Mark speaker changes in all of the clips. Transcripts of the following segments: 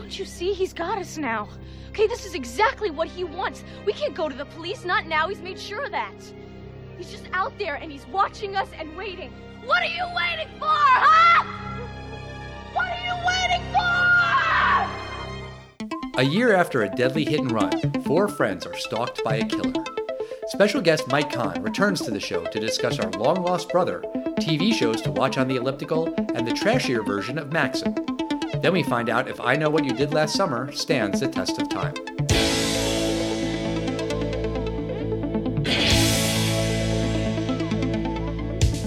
Speaker 1: Don't you see? He's got us now. Okay, this is exactly what he wants. We can't go to the police, not now. He's made sure of that. He's just out there and he's watching us and waiting. What are you waiting for, huh? What are you waiting for?
Speaker 2: A year after a deadly hit and run, four friends are stalked by a killer. Special guest Mike Kahn returns to the show to discuss our long lost brother, TV shows to watch on the elliptical, and the trashier version of Maxim. Then we find out if I Know What You Did Last Summer stands the test of time.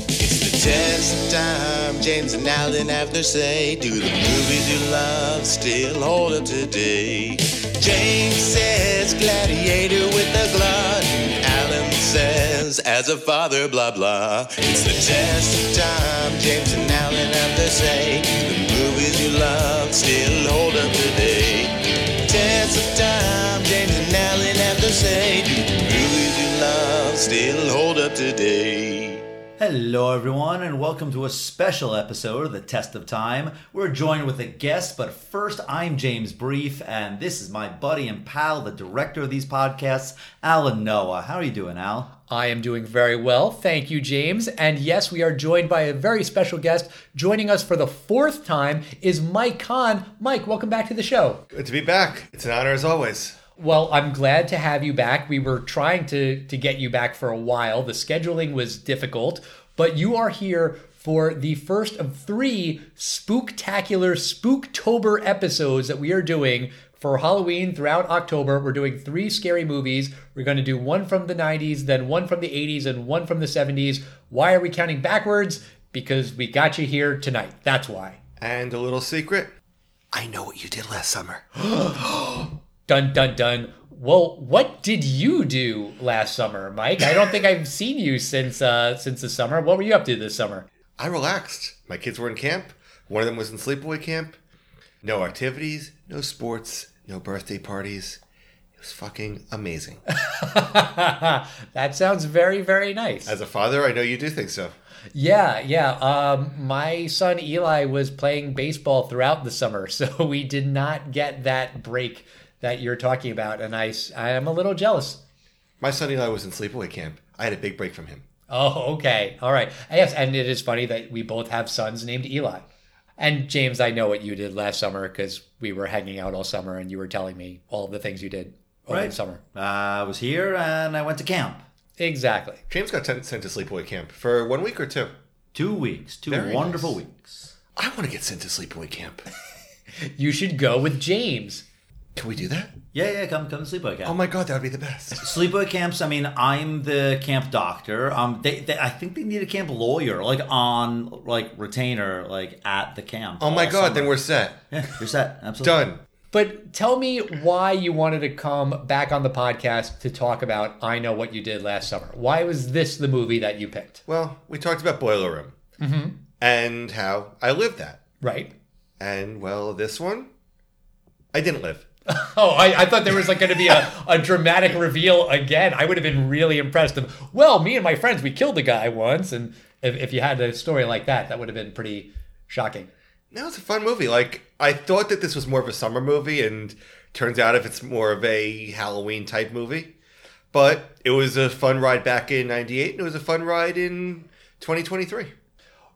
Speaker 3: It's the test of time. James and Alan have their say. Do the movies you love still hold up today? James says gladiator with a glut. Alan says as a father, blah blah. It's the test of time. James and Alan have their say. Love still hold up today? Test of time. James and Alan have their say. Do the movies you love still hold up today?
Speaker 4: Hello, everyone, and welcome to a special episode of The Test of Time. We're joined with a guest, but first, I'm James Brief, and this is my buddy and pal, the director of these podcasts, Alan Noah. How are you doing, Al?
Speaker 2: I am doing very well. Thank you, James. And yes, we are joined by a very special guest. Joining us for the fourth time is Mike Kahn. Mike, welcome back to the show.
Speaker 5: Good to be back. It's an honor as always.
Speaker 2: Well, I'm glad to have you back. We were trying to to get you back for a while. The scheduling was difficult, but you are here for the first of three spooktacular Spooktober episodes that we are doing for Halloween throughout October. We're doing three scary movies. We're going to do one from the 90s, then one from the 80s, and one from the 70s. Why are we counting backwards? Because we got you here tonight. That's why.
Speaker 5: And a little secret I know what you did last summer.
Speaker 2: Dun dun dun. Well, what did you do last summer, Mike? I don't think I've seen you since uh since the summer. What were you up to this summer?
Speaker 5: I relaxed. My kids were in camp. One of them was in sleepaway camp. No activities, no sports, no birthday parties. It was fucking amazing.
Speaker 2: that sounds very very nice.
Speaker 5: As a father, I know you do think so.
Speaker 2: Yeah, yeah. Um, my son Eli was playing baseball throughout the summer, so we did not get that break that you're talking about, and I I am a little jealous.
Speaker 5: My son Eli was in sleepaway camp. I had a big break from him.
Speaker 2: Oh, okay. All right. Yes, and it is funny that we both have sons named Eli. And James, I know what you did last summer because we were hanging out all summer and you were telling me all the things you did over the
Speaker 4: Right.
Speaker 2: summer.
Speaker 4: I was here and I went to camp.
Speaker 2: Exactly.
Speaker 5: James got sent sent to sleepaway camp for one week or two.
Speaker 4: Two weeks, two
Speaker 5: Very
Speaker 4: wonderful
Speaker 5: nice.
Speaker 4: weeks.
Speaker 5: I want to get sent to sleepaway camp.
Speaker 2: You should go with James.
Speaker 5: Can we do that?
Speaker 4: Yeah, yeah, come, come to sleepaway camp.
Speaker 5: Oh my god, that would be the best.
Speaker 4: Sleepaway camps. I mean, I'm the camp doctor. Um, they, they, I think they need a camp lawyer, like on, like retainer, like at the camp.
Speaker 5: Oh my
Speaker 4: all
Speaker 5: god,
Speaker 4: summer.
Speaker 5: then we're set.
Speaker 4: yeah, you're set. Absolutely
Speaker 5: Done.
Speaker 2: But tell me why you wanted to come back on the podcast to talk about I Know What You Did Last Summer. Why was this the movie that you picked?
Speaker 5: Well, we talked about Boiler Room and how I lived that.
Speaker 2: Right?
Speaker 5: And well, this one, I didn't live.
Speaker 2: Oh, I, I thought there was like going to be a, a dramatic reveal again. I would have been really impressed. Of, well, me and my friends, we killed the guy once. And if, if you had a story like that, that would have been pretty shocking.
Speaker 5: No, it's a fun movie. Like I thought that this was more of a summer movie, and turns out if it's more of a Halloween type movie. But it was a fun ride back in '98, and it was a fun ride in 2023.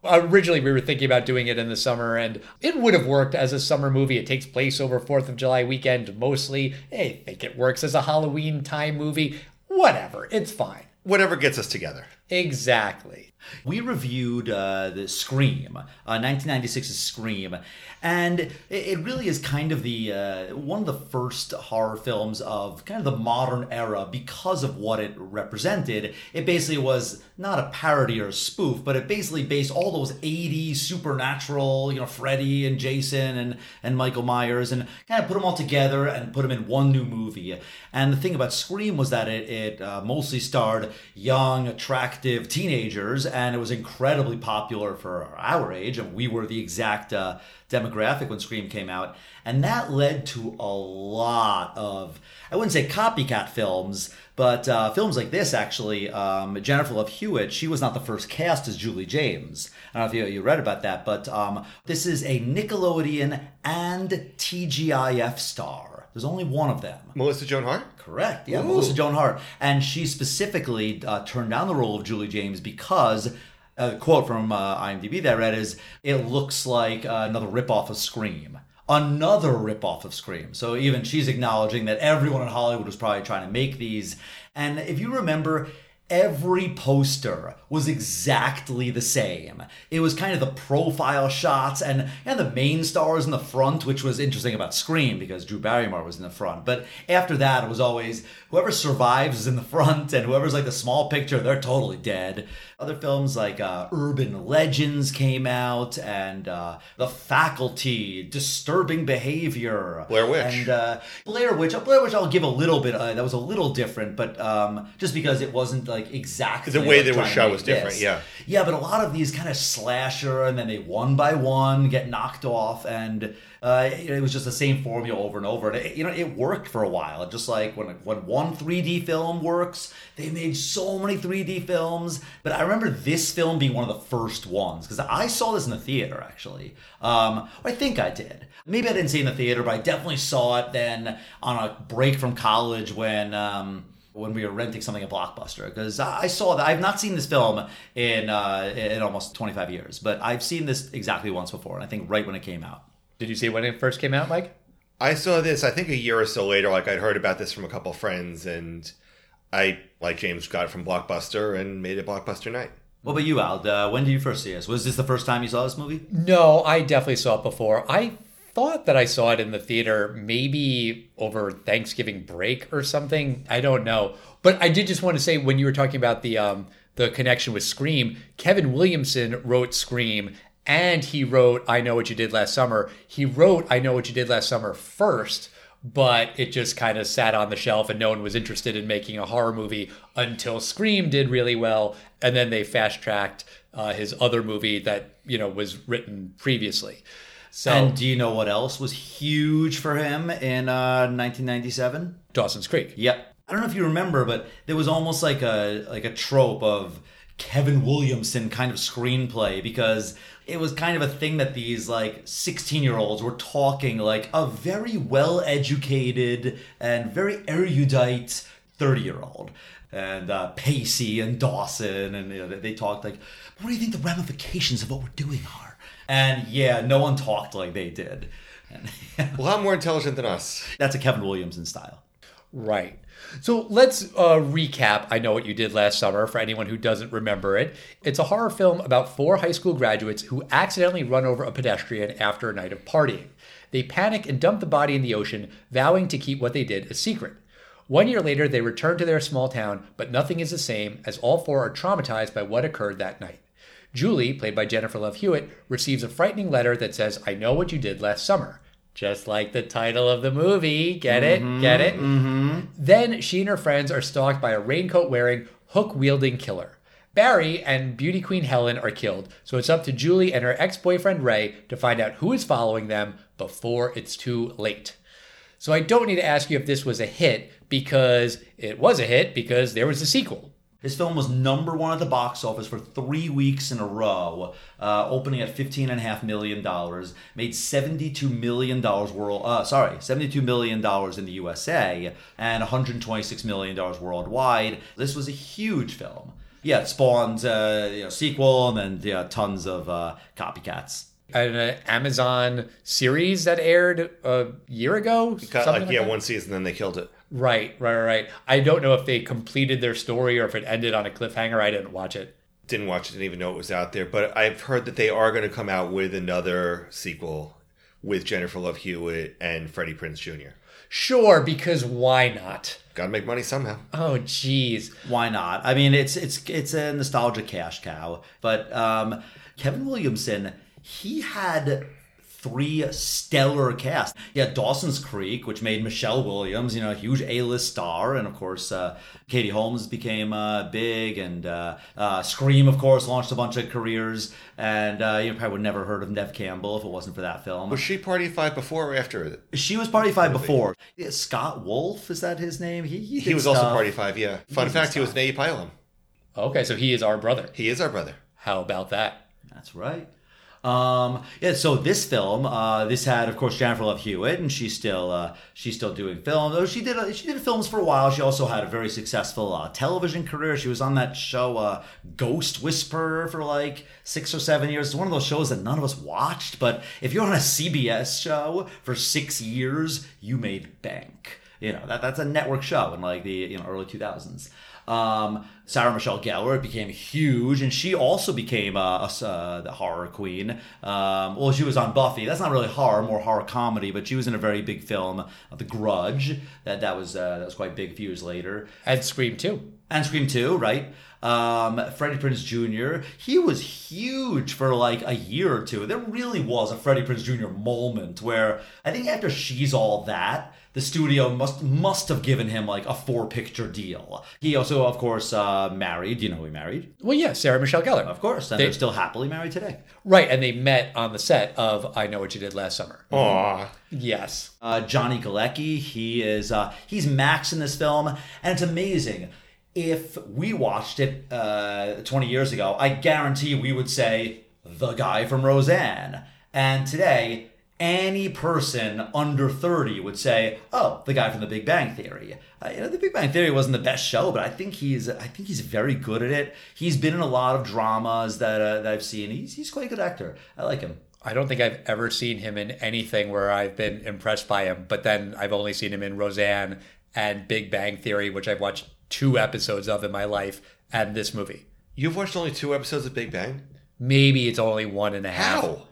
Speaker 2: Originally, we were thinking about doing it in the summer, and it would have worked as a summer movie. It takes place over 4th of July weekend mostly. I think it works as a Halloween time movie. Whatever, it's fine.
Speaker 5: Whatever gets us together.
Speaker 2: Exactly.
Speaker 4: We reviewed uh, the Scream, uh, 1996's Scream, and it, really is kind of the uh, one of the first horror films of kind of the modern era because of what it represented. It basically was not a parody or a spoof, but it basically based all those 80s supernatural, you know, Freddy and Jason and and Michael Myers, and kind of put them all together and put them in one new movie. And the thing about Scream was that it it uh, mostly starred young, attractive teenagers and it was incredibly popular for our age, and we were the exact uh, demographic when Scream came out, and that led to a lot of I wouldn't say copycat films, but uh, films like this actually. Um, Jennifer Love Hewitt, she was not the first cast as Julie James. I don't know if you, you read about that, but um, this is a Nickelodeon and TGIF star. There's only one of them.
Speaker 5: Melissa Joan Hart?
Speaker 4: Correct. Yeah, Melissa Joan Hart, and she specifically uh, turned down the role of Julie James because. A quote from uh, IMDb that I read is, "It looks like uh, another ripoff of Scream." Another ripoff of Scream. So even she's acknowledging that everyone in Hollywood was probably trying to make these. And if you remember, every poster was exactly the same. It was kind of the profile shots and and the main stars in the front, which was interesting about Scream because Drew Barrymore was in the front. But after that, it was always whoever survives is in the front, and whoever's like the small picture, they're totally dead. Other films like uh, Urban Legends came out, and uh, The Faculty, Disturbing Behavior,
Speaker 5: Blair Witch.
Speaker 4: and uh, Blair Witch. Blair Witch, I'll give a little bit. Uh, that was a little different, but um, just because it wasn't like exactly
Speaker 5: The way
Speaker 4: like
Speaker 5: they were shot was different,
Speaker 4: this.
Speaker 5: yeah.
Speaker 4: Yeah, but a lot of these kind of slasher, and then they one by one get knocked off, and uh, it was just the same formula over and over. And it, you know, it worked for a while. Just like when when one 3D film works, they made so many 3D films. But I remember this film being one of the first ones because I saw this in the theater actually. Um, I think I did. Maybe I didn't see it in the theater, but I definitely saw it then on a break from college when. Um, when we were renting something at Blockbuster because I I saw that I've not seen this film in uh, in almost 25 years, but I've seen this exactly once before, and I think right when it came out.
Speaker 2: Did you see it when it first came out, Mike?
Speaker 5: I saw this, I think a year or so later. Like, I'd heard about this from a couple friends, and I, like James, got it from Blockbuster and made it Blockbuster night.
Speaker 4: What about you, Al? Uh, when did you first see this? Was this the first time you saw this movie?
Speaker 2: No, I definitely saw it before. I thought that I saw it in the theater maybe over Thanksgiving break or something. I don't know. But I did just want to say when you were talking about the um the connection with Scream, Kevin Williamson wrote Scream and he wrote I Know What You Did Last Summer. He wrote I Know What You Did Last Summer first, but it just kind of sat on the shelf and no one was interested in making a horror movie until Scream did really well and then they fast tracked uh, his other movie that, you know, was written previously. So
Speaker 4: And do you know what else was huge for him in uh, 1997?
Speaker 2: Dawson's Creek.
Speaker 4: Yep. I don't know if you remember, but there was almost like a like a trope of Kevin Williamson kind of screenplay because it was kind of a thing that these like 16 year olds were talking like a very well educated and very erudite 30 year old. And uh, Pacey and Dawson, and you know, they- they talked like, what do you think the ramifications of what we're doing are? And yeah, no one talked like they did. And
Speaker 5: A lot more intelligent than us.
Speaker 4: that's a Kevin Williamson style.
Speaker 2: Right. So let's uh, recap I Know What You Did Last Summer for anyone who doesn't remember it. It's a horror film about four high school graduates who accidentally run over a pedestrian after a night of partying. They panic and dump the body in the ocean, vowing to keep what they did a secret. One year later, they return to their small town, but nothing is the same as all four are traumatized by what occurred that night. Julie, played by Jennifer Love Hewitt, receives a frightening letter that says, I know what you did last summer. Just like the title of the movie. Get it? Mm-hmm, Get it? Mm-hmm. Then she and her friends are stalked by a raincoat wearing, hook wielding killer. Barry and beauty queen Helen are killed, so it's up to Julie and her ex boyfriend Ray to find out who is following them before it's too late. So I don't need to ask you if this was a hit because it was a hit because there was a sequel.
Speaker 4: This film was number one at the box office for three weeks in a row, uh, opening at fifteen and a half million dollars. Made seventy-two million dollars world. Uh, sorry, seventy-two million dollars in the USA and one hundred twenty-six million dollars worldwide. This was a huge film. Yeah, it spawned uh, you know, sequel and then yeah, tons of uh, copycats.
Speaker 2: An uh, Amazon series that aired a year ago.
Speaker 5: Got
Speaker 2: something
Speaker 5: like, yeah,
Speaker 2: that?
Speaker 5: one season, then they killed it.
Speaker 2: Right, right, right. I don't know if they completed their story or if it ended on a cliffhanger. I didn't watch it.
Speaker 5: Didn't watch it, didn't even know it was out there. But I've heard that they are going to come out with another sequel with Jennifer Love Hewitt and Freddie Prinze Jr.
Speaker 2: Sure, because why not?
Speaker 5: Got to make money somehow.
Speaker 2: Oh, jeez.
Speaker 4: Why not? I mean, it's it's it's a nostalgia cash cow. But um, Kevin Williamson, he had three stellar cast. Yeah, Dawson's Creek, which made Michelle Williams, you know, a huge A-list star, and of course, uh, Katie Holmes became uh, big, and uh, uh, Scream, of course, launched a bunch of careers, and uh, you probably would never heard of Neve Campbell if it wasn't for that film.
Speaker 5: Was she Party Five before or after?
Speaker 4: She was Party Five before. Yeah, Scott Wolf is that his name? He, he,
Speaker 5: He
Speaker 4: did
Speaker 5: was also. Party Five, yeah. Fun
Speaker 4: did
Speaker 5: fact, he was
Speaker 4: stuff.
Speaker 5: Nate Pylum.
Speaker 2: Okay, so he is our brother.
Speaker 5: He is our brother.
Speaker 2: How about that?
Speaker 4: That's right. Um, yeah, so this film, uh, this had, of course, Jennifer Love Hewitt, and she's still uh, she's still doing films. Oh, she did uh, she did films for a while. She also had a very successful uh, television career. She was on that show uh, Ghost Whisperer for like six or seven years. It's one of those shows that none of us watched, but if you're on a CBS show for six years, you made bank. You know that that's a network show in like the you know early two thousands. Um, Sarah Michelle Gellar became huge, and she also became a, s- uh, the horror queen. Um, well, she was on Buffy. That's not really horror, more horror comedy, but she was in a very big film, The Grudge. That that was uh, that was quite big a few years later.
Speaker 2: And Scream 2.
Speaker 4: And Scream 2, right? Um, Freddie Prinze Jr., he was huge for like a year or two. There really was a Freddie Prinze Jr. moment where I think after She's All That, the studio must must have given him like a four picture deal. He also, of course, uh, married. You know who he married?
Speaker 2: Well, yeah, Sarah Michelle Gellar.
Speaker 4: Of course. And
Speaker 2: They-
Speaker 4: they, are still happily married today.
Speaker 2: Right, and they met on the set of I Know What You Did Last Summer.
Speaker 5: Aw.
Speaker 2: Yes.
Speaker 4: Uh, Johnny Galecki, he is uh, he's Max in this film, and it's amazing. If we watched it uh, 20 years ago, I guarantee we would say the guy from Roseanne. And today, any person under 30 would say, "Oh, the guy from The Big Bang Theory." Uh, you know, The Big Bang Theory wasn't the best show, but I think he's I think he's very good at it. He's been in a lot of dramas that uh, that I've seen. He's he's quite a good actor. I like him.
Speaker 2: I don't think I've ever seen him in anything where I've been impressed by him, but then I've only seen him in Roseanne and Big Bang Theory, which I've watched two episodes of in my life, and this movie.
Speaker 5: You've watched only two episodes of Big Bang?
Speaker 2: Maybe it's only one and a half.
Speaker 5: How?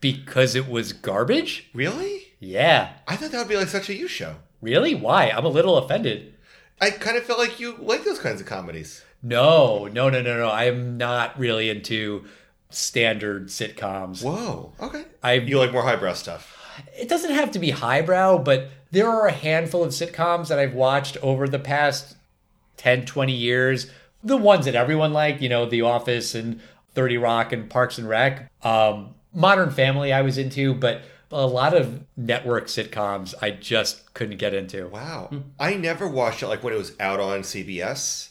Speaker 2: Because it was garbage?
Speaker 5: Really?
Speaker 2: Yeah.
Speaker 5: I thought that would be like such a you show.
Speaker 2: Really? Why? I'm a little offended.
Speaker 5: I kind of felt like you like those kinds of comedies.
Speaker 2: No, no, no, no, no. I'm not really into standard sitcoms.
Speaker 5: Whoa. Okay.
Speaker 2: I
Speaker 5: You like more highbrow stuff.
Speaker 2: it doesn't have to be highbrow, but there are a handful of sitcoms that I've watched over the past 10, 20 years. The ones that everyone liked, you know, The Office and 30 Rock and Parks and Rec. Um, Modern Family I was into, but a lot of network sitcoms I just couldn't get into.
Speaker 5: Wow. Hmm. I never watched it like when it was out on CBS,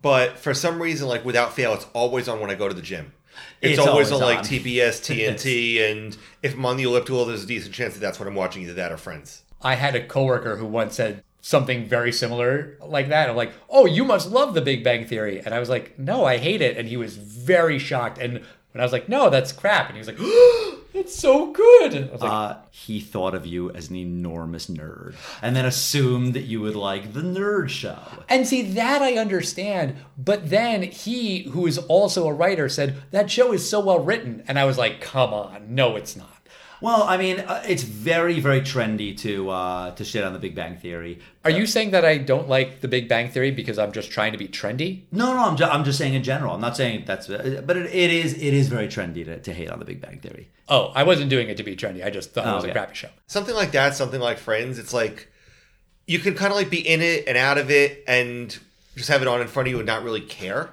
Speaker 5: but for some reason, like without fail, it's always on when I go to the gym. It's,
Speaker 4: It's
Speaker 5: always,
Speaker 4: always
Speaker 5: on like. TBS, TNT, and if I'm on the elliptical, there's a decent chance that that's what I'm watching, either that or Friends.
Speaker 2: I had a coworker who once said something very similar like that. I'm like, "Oh, you must love The Big Bang Theory," and I was like, "No, I hate it," and he was very shocked. And when I was like, "No, that's crap," and he was like, oh, "It's so good." I was like,
Speaker 4: Uh, he thought of you as an enormous nerd and then assumed that you would like the nerd show.
Speaker 2: and see that I understand, but then he, who is also a writer, said that show is so well written, and I was like, "Come on, no, it's not."
Speaker 4: Well, I mean, uh, it's very, very trendy to uh, to shit on the Big Bang Theory.
Speaker 2: Are you saying that I don't like The Big Bang Theory because I'm just trying to be trendy?
Speaker 4: No, no, I'm, ju- I'm just saying in general. I'm not saying that's, uh, but it, it is it is very trendy to, to hate on the Big Bang Theory.
Speaker 2: Oh, I wasn't doing it to be trendy. I just thought it
Speaker 4: Oh,
Speaker 2: was a crappy show.
Speaker 5: Something like that, something like Friends, it's like you can kind of like be in it and out of it and just have it on in front of you and not really care.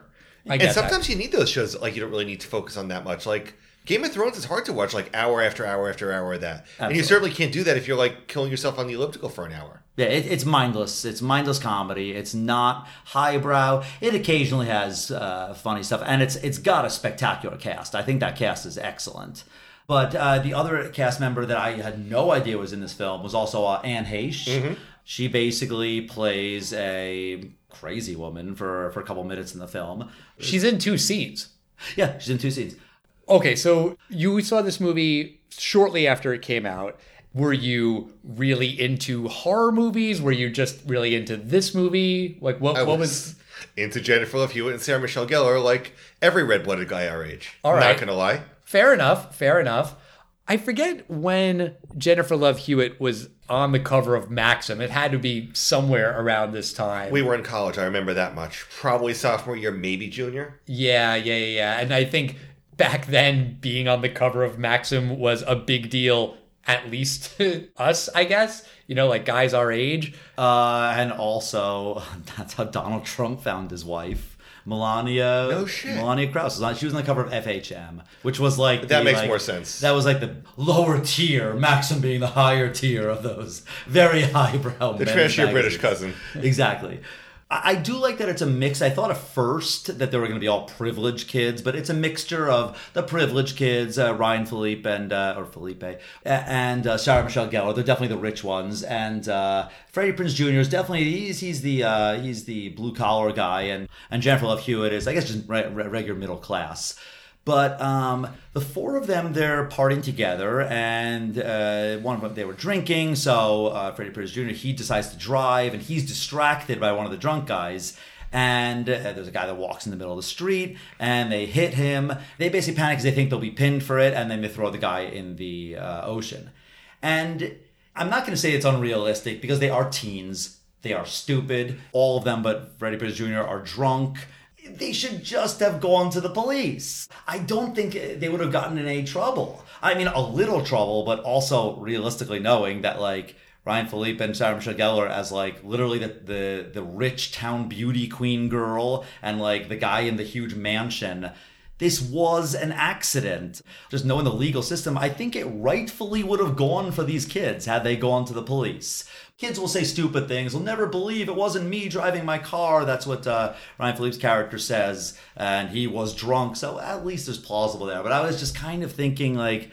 Speaker 2: I
Speaker 5: and
Speaker 2: get
Speaker 5: sometimes you need those shows that, like you don't really need to focus on that much. Like Game of Thrones is hard to watch like hour after hour after hour of that. And you certainly can't do that if you're like killing yourself on the elliptical for an hour.
Speaker 4: Yeah, it, it's mindless. It's mindless comedy. It's not highbrow. It occasionally has uh, funny stuff, and it's it's got a spectacular cast. I think that cast is excellent. But uh, the other cast member that I had no idea was in this film was also uh, Anne Heche. She basically plays a crazy woman for for a couple minutes in the film.
Speaker 2: She's in two scenes.
Speaker 4: Yeah, she's in two scenes.
Speaker 2: Okay, so you saw this movie shortly after it came out. Were you really into horror movies? Were you just really into this movie? Like what
Speaker 5: I
Speaker 2: what
Speaker 5: was,
Speaker 2: was
Speaker 5: into Jennifer Love Hewitt and Sarah Michelle Gellar like every red-blooded guy our age.
Speaker 2: All right, I'm.
Speaker 5: Not gonna lie.
Speaker 2: Fair enough, fair enough. I forget when Jennifer Love Hewitt was on the cover of Maxim. It had to be somewhere around this time.
Speaker 5: We were in college. I remember that much. Probably sophomore year, maybe junior.
Speaker 2: Yeah, yeah, yeah, yeah. And I think back then being on the cover of Maxim was a big deal, at least to us, I guess. You know, like guys our age.
Speaker 4: Uh, and also, that's how Donald Trump found his wife. Melania,
Speaker 5: No shit.
Speaker 4: Melania Knauss was on. She was on the cover of FHM, which was like
Speaker 5: That
Speaker 4: the,
Speaker 5: makes
Speaker 4: like-
Speaker 5: more sense.
Speaker 4: That was like the lower tier, Maxim being the higher tier of those very highbrow.
Speaker 5: The
Speaker 4: men's
Speaker 5: trash your British cousin.
Speaker 4: exactly. I do like that it's a mix. I thought at first that they were going to be all privileged kids, but it's a mixture of the privileged kids, uh, Ryan Phillippe and uh, or Felipe, and uh, Sarah Michelle Gellar. They're definitely the rich ones, and uh, Freddie Prinze Jr. is definitely he's he's the uh, he's the blue collar guy, and and Jennifer Love Hewitt is I guess just re- regular middle class. But um, the four of them, they're partying together, and uh, one of them, they were drinking. So uh, Freddie Prinze Jr., he decides to drive, and he's distracted by one of the drunk guys. And uh, there's a guy that walks in the middle of the street, and they hit him. They basically panic because they think they'll be pinned for it, and then they throw the guy in the uh, ocean. And I'm not going to say it's unrealistic because they are teens. They are stupid. All of them, but Freddie Prinze Jr., are drunk. They should just have gone to the police. I don't think they would have gotten in any trouble. I mean, a little trouble, but also realistically knowing that, like, Ryan Phillippe and Sarah Michelle Gellar as like literally the, the the rich town beauty queen girl and like the guy in the huge mansion. This was an accident. Just knowing the legal system, I think it rightfully would have gone for these kids had they gone to the police. Kids will say stupid things. Will never believe it wasn't me driving my car. That's what uh, Ryan Phillippe's character says, and he was drunk. So at least there's plausible there. But I was just kind of thinking like,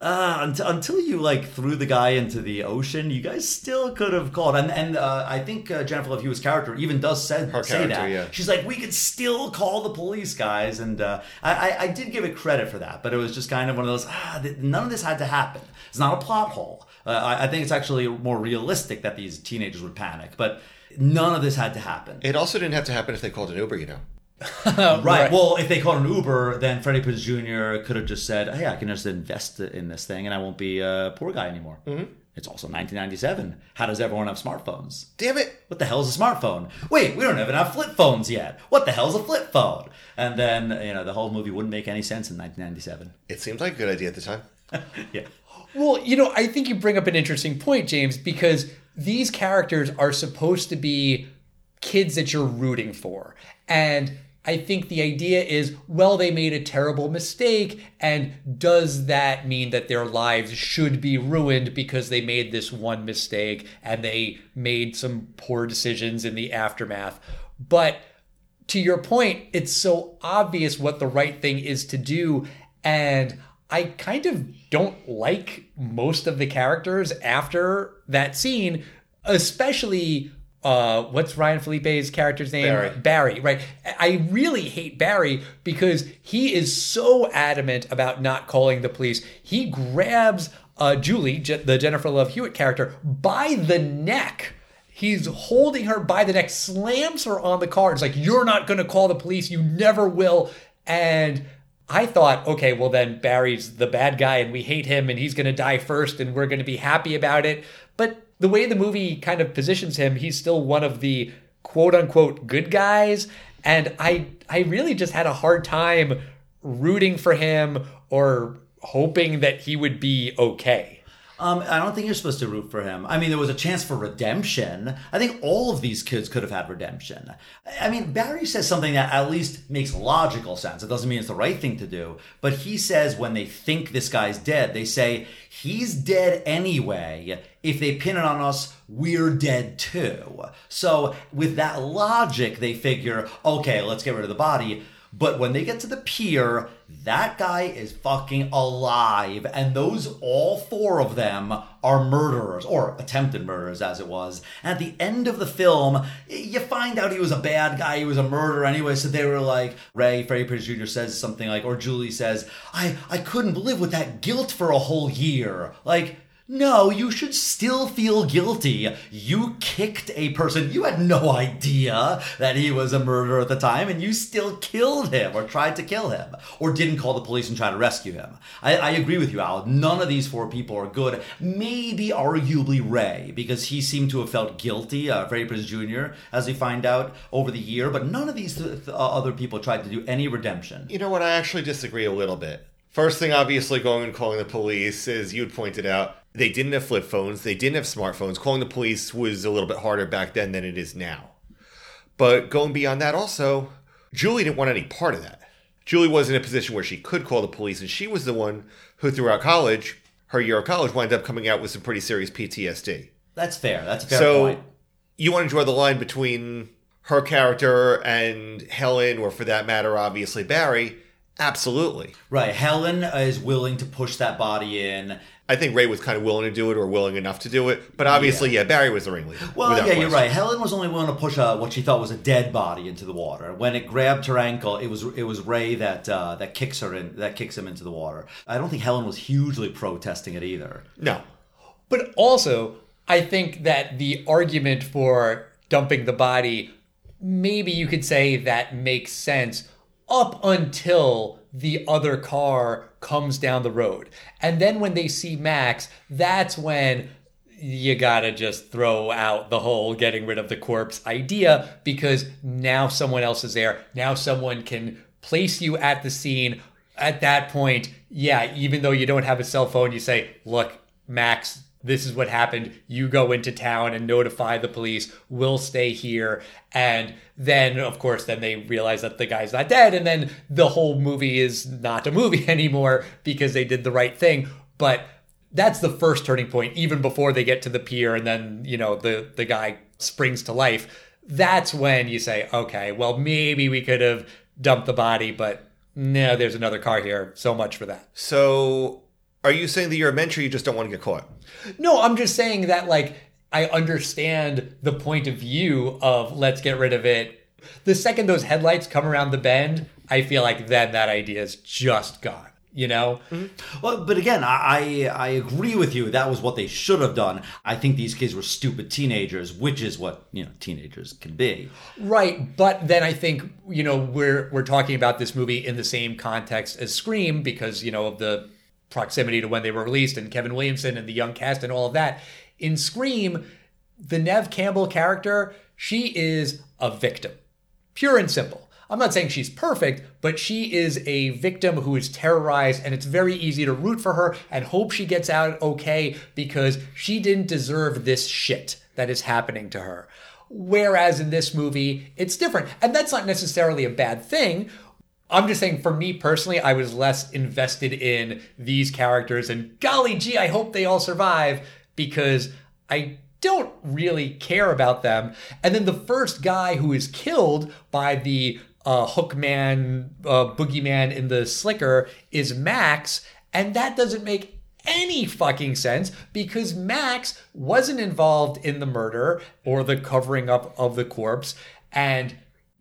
Speaker 4: uh, until, until you like threw the guy into the ocean, you guys still could have called. And and uh, I think uh, Jennifer Love Hewitt's character even does say,
Speaker 5: Her
Speaker 4: say that.
Speaker 5: yeah.
Speaker 4: She's like, we could still call the police, guys. And uh, I, I I did give it credit for that, but it was just kind of one of those. Ah, none of this had to happen. It's not a plot hole. Uh, I, I think it's actually more realistic that these teenagers would panic, but none of this had to happen.
Speaker 5: It also didn't have to happen if they called an Uber, you know.
Speaker 4: Right.
Speaker 2: Right.
Speaker 4: Well, if they called an Uber, then Freddie Prinze Jr. could have just said, "Hey, I can just invest in this thing, and I won't be a poor guy anymore." Mm-hmm. It's also 1997. How does everyone have smartphones?
Speaker 5: Damn it.
Speaker 4: What the hell's a smartphone? Wait, we don't even have flip phones yet. What the hell's a flip phone? And then you know the whole movie wouldn't make any sense in 1997.
Speaker 5: It seemed like a good idea at the time.
Speaker 4: Yeah.
Speaker 2: Well, you know, I think you bring up an interesting point, James, because these characters are supposed to be kids that you're rooting for. And I think the idea is, well, they made a terrible mistake, and does that mean that their lives should be ruined because they made this one mistake and they made some poor decisions in the aftermath? But to your point, it's so obvious what the right thing is to do. And I kind of don't like most of the characters after that scene, especially uh, what's Ryan Felipe's character's name?
Speaker 5: Barry.
Speaker 2: Barry, right? I really hate Barry because he is so adamant about not calling the police. He grabs uh, Julie, the Jennifer Love Hewitt character, by the neck. He's holding her by the neck, slams her on the car. It's like, You're not going to call the police. You never will. And I thought, okay, well, then Barry's the bad guy and we hate him and he's going to die first and we're going to be happy about it. But the way the movie kind of positions him, he's still one of the quote unquote good guys. And I, I really just had a hard time rooting for him or hoping that he would be okay.
Speaker 4: Um, I don't think you're supposed to root for him. I mean, there was a chance for redemption. I think all of these kids could have had redemption. I mean, Barry says something that at least makes logical sense. It doesn't mean it's the right thing to do, but he says when they think this guy's dead, they say he's dead anyway. If they pin it on us, we're dead too. So with that logic, they figure, okay, let's get rid of the body. But when they get to the pier, that guy is fucking alive. And those, all four of them, are murderers, or attempted murderers as it was. And at the end of the film, you find out he was a bad guy, he was a murderer anyway. So they were like, Ray, Freddie Prinze Jr. says something like, or Julie says, I, I couldn't live with that guilt for a whole year. Like, No, you should still feel guilty. You kicked a person. You had no idea that he was a murderer at the time, and you still killed him or tried to kill him or didn't call the police and try to rescue him. I, I agree with you, Al. None of these four people are good. Maybe arguably Ray, because he seemed to have felt guilty, uh, Freddie Prinze Jr., as we find out over the year, but none of these th- th- other people tried to do any redemption.
Speaker 5: You know what? I actually disagree a little bit. First thing, obviously, going and calling the police, is you'd pointed out, they didn't have flip phones, they didn't have smartphones. Calling the police was a little bit harder back then than it is now. But going beyond that, also, Julie didn't want any part of that. Julie was in a position where she could call the police, and she was the one who, throughout college, her year of college, wound up coming out with some pretty serious PTSD.
Speaker 4: That's fair. That's a fair
Speaker 5: so
Speaker 4: point.
Speaker 5: you want to draw the line between her character and Helen, or for that matter, obviously Barry. Absolutely.
Speaker 4: Right. Helen is willing to push that body in.
Speaker 5: I think Ray was kind of willing to do it or willing enough to do it. But obviously, yeah, Barry was the ringleader.
Speaker 4: Well,
Speaker 5: without
Speaker 4: yeah, you're right. Helen was only willing to push a, what she thought was a dead body into the water. When it grabbed her ankle, it was it was Ray that uh, that kicks her in that kicks him into the water. I don't think Helen was hugely protesting it either.
Speaker 5: No.
Speaker 2: But also, I think that the argument for dumping the body, maybe you could say that makes sense up until the other car comes down the road. And then when they see Max, that's when you gotta just throw out the whole getting rid of the corpse idea because now someone else is there. Now someone can place you at the scene. At that point, yeah, even though you don't have a cell phone, you say, look, Max, this is what happened. You go into town and notify the police. We'll stay here. And then, of course, then they realize that the guy's not dead. And then the whole movie is not a movie anymore because they did the right thing. But that's the first turning point, even before they get to the pier and then, you know, the, the guy springs to life. That's when you say, okay, well, maybe we could have dumped the body, but no, there's another car here. So much for that.
Speaker 5: So, are you saying that you're a mentor? You just don't want to get caught?
Speaker 2: No, I'm just saying that like I understand the point of view of let's get rid of it. The second those headlights come around the bend, I feel like then that idea is just gone. You know? Mm-hmm.
Speaker 4: Well, but again, I, I I agree with you. That was what they should have done. I think these kids were stupid teenagers, which is what you know teenagers can be.
Speaker 2: Right, but then I think you know we're we're talking about this movie in the same context as Scream because you know of the proximity to when they were released and Kevin Williamson and the young cast and all of that. In Scream, the Neve Campbell character, she is a victim, pure and simple. I'm not saying she's perfect, but she is a victim who is terrorized, and it's very easy to root for her and hope she gets out okay because she didn't deserve this shit that is happening to her. Whereas in this movie, it's different. And that's not necessarily a bad thing. I'm just saying, for me personally, I was less invested in these characters, and golly gee, I hope they all survive because I don't really care about them. And then the first guy who is killed by the uh, Hookman, uh, Boogeyman in the Slicker is Max, and that doesn't make any fucking sense because Max wasn't involved in the murder or the covering up of the corpse, and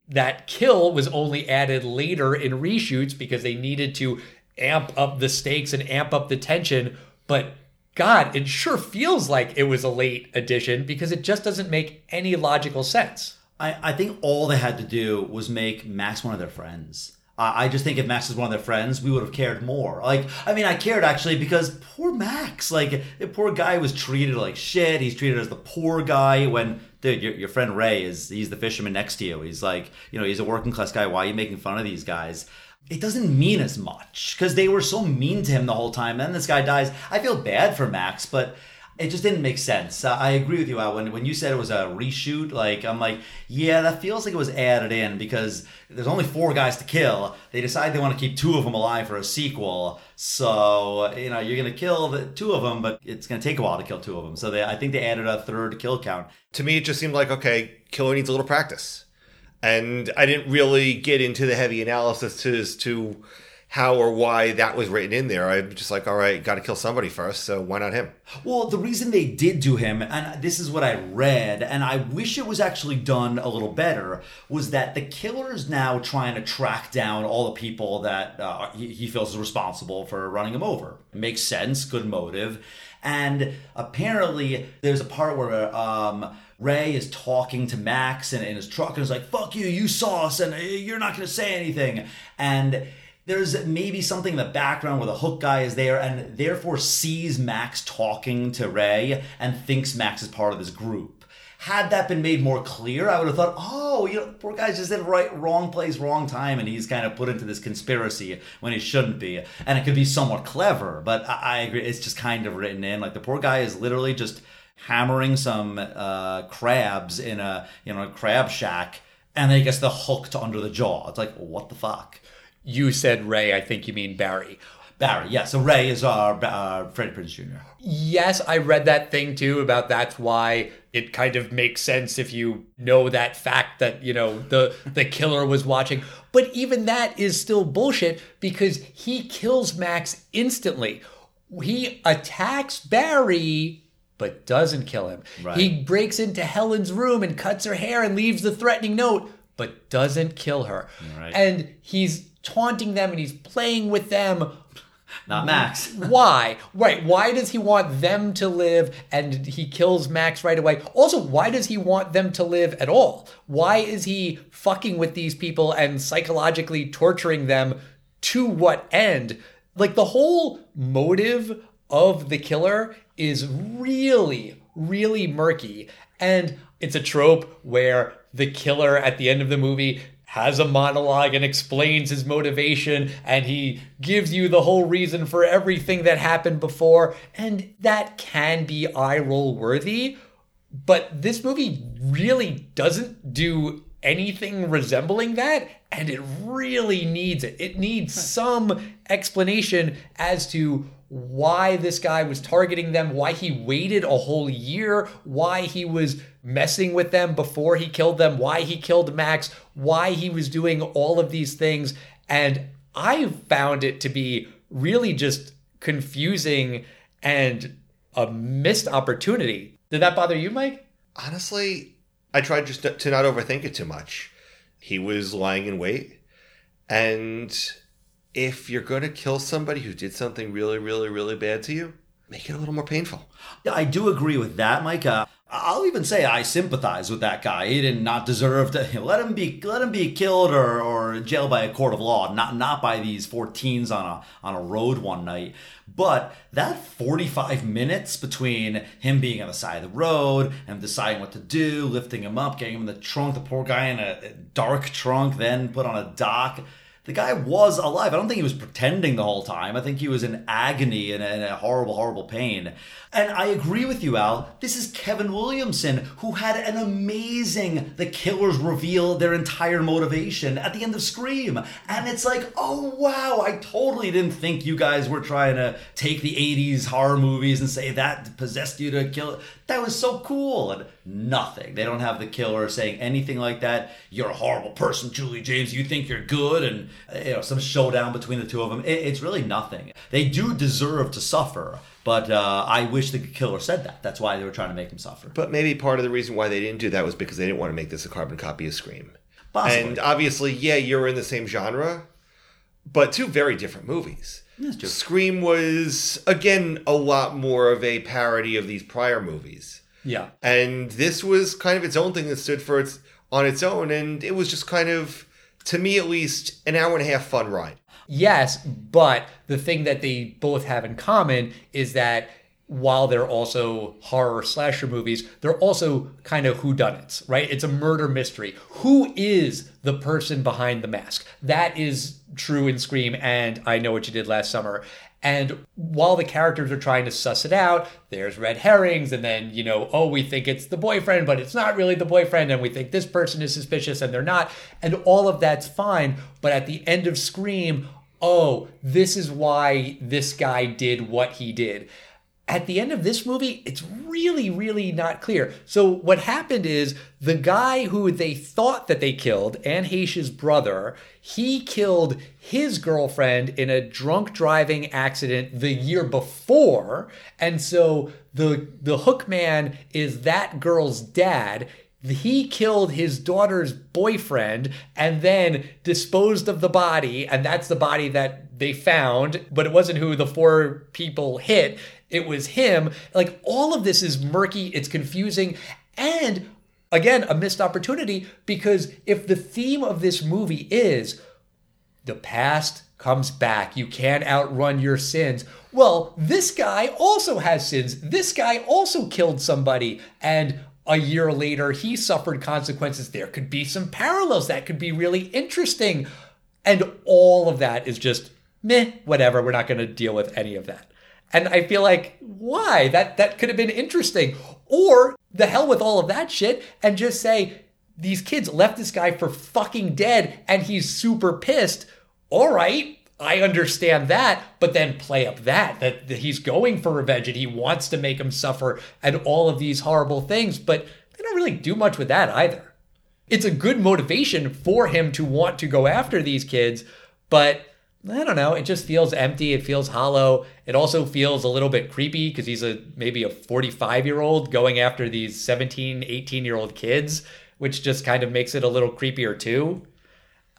Speaker 2: that kill was only added later in reshoots because they needed to amp up the stakes and amp up the tension. But God, it sure feels like it was a late addition because it just doesn't make any logical sense.
Speaker 4: I, I think all they had to do was make Max one of their friends. I just think if Max was one of their friends, we would have cared more. Like, I mean, I cared actually because poor Max, like, the poor guy was treated like shit. He's treated as the poor guy when, dude, your, your friend Ray is, he's the fisherman next to you. He's like, you know, he's a working class guy. Why are you making fun of these guys? It doesn't mean as much because they were so mean to him the whole time. And then this guy dies. I feel bad for Max, but it just didn't make sense. I agree with you, Al. When, when you said it was a reshoot, like, I'm like, yeah, that feels like it was added in because there's only four guys to kill. They decide they want to keep two of them alive for a sequel. So, you know, you're to kill the two of them, but it's to take a while to kill two of them. So they, I think they added a third kill count.
Speaker 5: To me, it just seemed like, okay, killer needs a little practice. And I didn't really get into the heavy analysis as to how or why that was written in there. I'm just like, all right, got to kill somebody first, so why not him?
Speaker 4: Well, the reason they did do him, and this is what I read, and I wish it was actually done a little better, was that the killer is now trying to track down all the people that uh, he, he feels is responsible for running him over. It makes sense, good motive. And apparently, there's a part where um, Ray is talking to Max in, in his truck and is like, fuck you, you saw us, and uh, you're not going to say anything. And there's maybe something in the background where the hook guy is there and therefore sees Max talking to Ray and thinks Max is part of this group. Had that been made more clear, I would have thought, oh, you know, poor guy's just in right, wrong place, wrong time, and he's kind of put into this conspiracy when he shouldn't be. And it could be somewhat clever, but I, I agree, it's just kind of written in. Like the poor guy is literally just hammering some uh, crabs in a you know a crab shack, and then he gets the hook to under the jaw. It's like, what the fuck?
Speaker 2: You said Ray, I think you mean Barry.
Speaker 4: Barry, yeah. So Ray is our uh, Freddie Prinze Jr.
Speaker 2: Yes, I read that thing too about that's why it kind of makes sense if you know that fact that, you know, the the killer was watching. But even that is still bullshit because he kills Max instantly. He attacks Barry but doesn't kill him.
Speaker 4: Right.
Speaker 2: He breaks into Helen's room and cuts her hair and leaves the threatening note but doesn't kill her.
Speaker 4: Right.
Speaker 2: And he's taunting them and he's playing with them
Speaker 4: Not Max.
Speaker 2: why? Right. Why does he want them to live and he kills Max right away? Also, why does he want them to live at all? Why is he fucking with these people and psychologically torturing them to what end? Like the whole motive of the killer is really, really murky. And it's a trope where the killer at the end of the movie has a monologue and explains his motivation and he gives you the whole reason for everything that happened before and that can be eye roll worthy but this movie really doesn't do anything resembling that and it really needs it it needs some explanation as to why this guy was targeting them, why he waited a whole year, why he was messing with them before he killed them, why he killed Max, why he was doing all of these things. And I found it to be really just confusing and a missed opportunity. Did that bother you, Mike?
Speaker 5: Honestly, I tried just to not overthink it too much. He was lying in wait, and if you're going to kill somebody who did something really, really, really bad to you, make it a little more painful.
Speaker 4: Yeah, I do agree with that, Mike. Uh, I'll even say I sympathize with that guy. He did not deserve to let him be let him be killed or, or jailed by a court of law, not not by these 14s on a on a road one night. But that 45 minutes between him being on the side of the road and deciding what to do, lifting him up, getting him in the trunk, the poor guy in a dark trunk, then put on a dock the guy was alive. I don't think he was pretending the whole time. I think he was in agony and in a horrible, horrible pain. And I agree with you, Al. This is Kevin Williamson, who had an amazing The Killers reveal their entire motivation at the end of Scream. And it's like, oh wow, I totally didn't think you guys were trying to take the 80s horror movies and say that possessed you to kill. That was so cool. And nothing. They don't have the killer saying anything like that. You're a horrible person, Julie James. You think you're good, and you know some showdown between the two of them. It, it's really nothing. They do deserve to suffer, but uh, I wish the killer said that. That's why they were trying to make him suffer.
Speaker 5: But maybe part of the reason why they didn't do that was because they didn't want to make this a carbon copy of Scream.
Speaker 4: Possibly.
Speaker 5: And obviously, yeah, you're in the same genre, but two very different movies. Scream was again a lot more of a parody of these prior movies.
Speaker 2: Yeah.
Speaker 5: and this was kind of its own thing that stood for its on its own and it was just kind of to me at least an hour and a half fun ride
Speaker 2: Yes, but the thing that they both have in common is that while they're also horror slasher movies, they're also kind of whodunits, right? It's a murder mystery. Who is the person behind the mask? That is true in Scream and I Know What You Did Last Summer. And while the characters are trying to suss it out, there's red herrings, and then, you know, oh, we think it's the boyfriend, but it's not really the boyfriend, and we think this person is suspicious and they're not. And all of that's fine. But at the end of Scream, oh, this is why this guy did what he did. At the end of this movie, it's really, really not clear. So what happened is the guy who they thought that they killed, Anne Heche's brother, he killed his girlfriend in a drunk driving accident the year before. And so the the hook man is that girl's dad he killed his daughter's boyfriend and then disposed of the body and that's the body that they found but it wasn't who the four people hit it was him. Like all of this is murky, it's confusing, and again, a missed opportunity because if the theme of this movie is the past comes back, you can't outrun your sins. Well, this guy also has sins. This guy also killed somebody, and a year later, he suffered consequences. There could be some parallels that could be really interesting. And all of that is just meh, whatever. We're not going to deal with any of that. And I feel like, why? That that could have been interesting. Or the hell with all of that shit and just say, these kids left this guy for fucking dead and he's super pissed. All right, I understand that, but then play up that, that that he's going for revenge and he wants to make him suffer and all of these horrible things, but they don't really do much with that either. It's a good motivation for him to want to go after these kids, but I don't know, it just feels empty, it feels hollow. It also feels a little bit creepy because he's a maybe a 45-year-old going after these 17, 18-year-old kids, which just kind of makes it a little creepier too.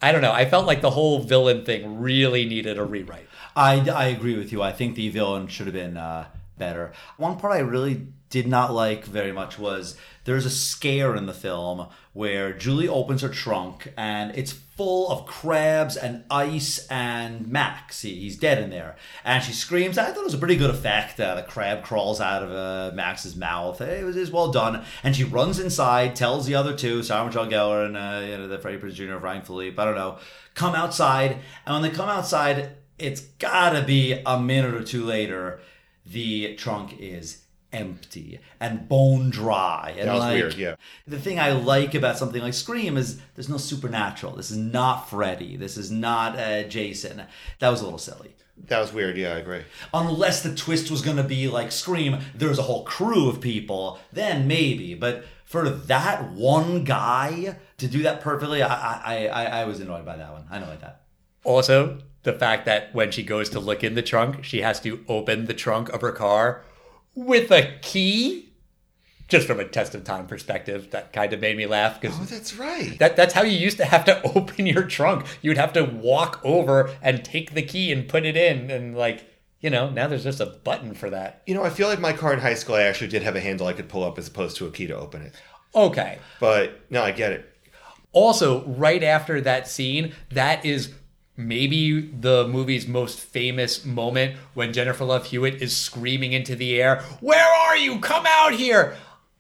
Speaker 2: I don't know. I felt like the whole villain thing really needed a rewrite.
Speaker 4: I, I agree with you. I think the villain should have been uh, better. One part I really did not like very much was there's a scare in the film where Julie opens her trunk and it's full of crabs and ice and Max. He, he's dead in there. And she screams. I thought it was a pretty good effect. Uh, the crab crawls out of uh, Max's mouth. It was, it was well done. And she runs inside, tells the other two, Sarah Michelle Gellar and uh, you know, the Freddie Prinze Jr., of Ryan Phillippe, I don't know, come outside. And when they come outside, it's gotta be a minute or two later, the trunk is empty and bone dry and
Speaker 5: That was
Speaker 4: like
Speaker 5: weird, yeah.
Speaker 4: the thing i like about something like scream is there's no supernatural this is not freddy this is not uh, jason that was a little silly
Speaker 5: That was weird. Yeah, I agree.
Speaker 4: unless the twist was going to be like scream there's a whole crew of people then maybe but for that one guy to do that perfectly i i i, I was annoyed by that one i know like that
Speaker 2: Also, the fact that when she goes to look in the trunk, she has to open the trunk of her car with a key. Just from a test of time perspective, that kind of made me laugh because
Speaker 5: Oh, that's right.
Speaker 2: that, that's how you used to have to open your trunk. You'd have to walk over and take the key and put it in. And, like, you know, now there's just a button for that.
Speaker 5: You know, I feel like my car in high school, I actually did have a handle I could pull up as opposed to a key to open it.
Speaker 2: Okay.
Speaker 5: But no, I get it.
Speaker 2: Also, right after that scene, that is maybe the movie's most famous moment when Jennifer Love Hewitt is screaming into the air, Where are you? Come out here!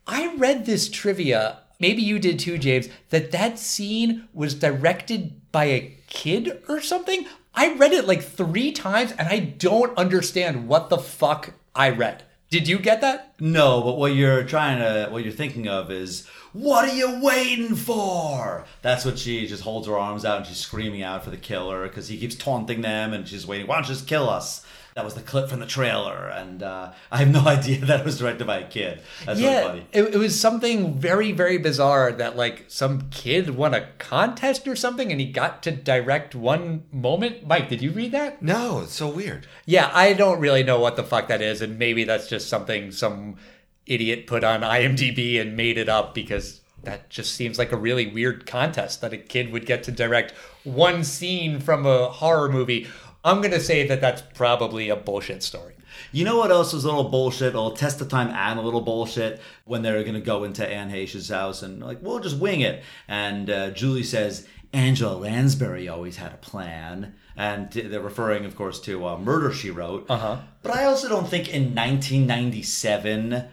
Speaker 2: I read this trivia, maybe you did too, James, that that scene was directed by a kid or something. I read it like three times and I don't understand what the fuck I read. Did you get that?
Speaker 4: No, but what you're trying to, what you're thinking of is, what are you waiting for? That's what she just holds her arms out and she's screaming out for the killer because he keeps taunting them and she's waiting. Why don't you just kill us? That was the clip from the trailer, and uh, I have no idea that was directed by a kid. That's really funny.
Speaker 2: It, it was something very, very bizarre that like some kid won a contest or something and he got to direct one moment. Mike, did you read that?
Speaker 5: No, it's so weird.
Speaker 2: Yeah, I don't really know what the fuck that is, and maybe that's just something some idiot put on IMDb and made it up because that just seems like a really weird contest that a kid would get to direct one scene from a horror movie. I'm gonna say that that's probably a bullshit story.
Speaker 4: You know what else was a little bullshit? A little test of time and a little bullshit when they're going to go into Anne Heche's house and like, we'll just wing it. And uh, Julie says, Angela Lansbury always had a plan. And they're referring, of course, to uh, Murder She Wrote.
Speaker 2: Uh-huh.
Speaker 4: But I also don't think in 1997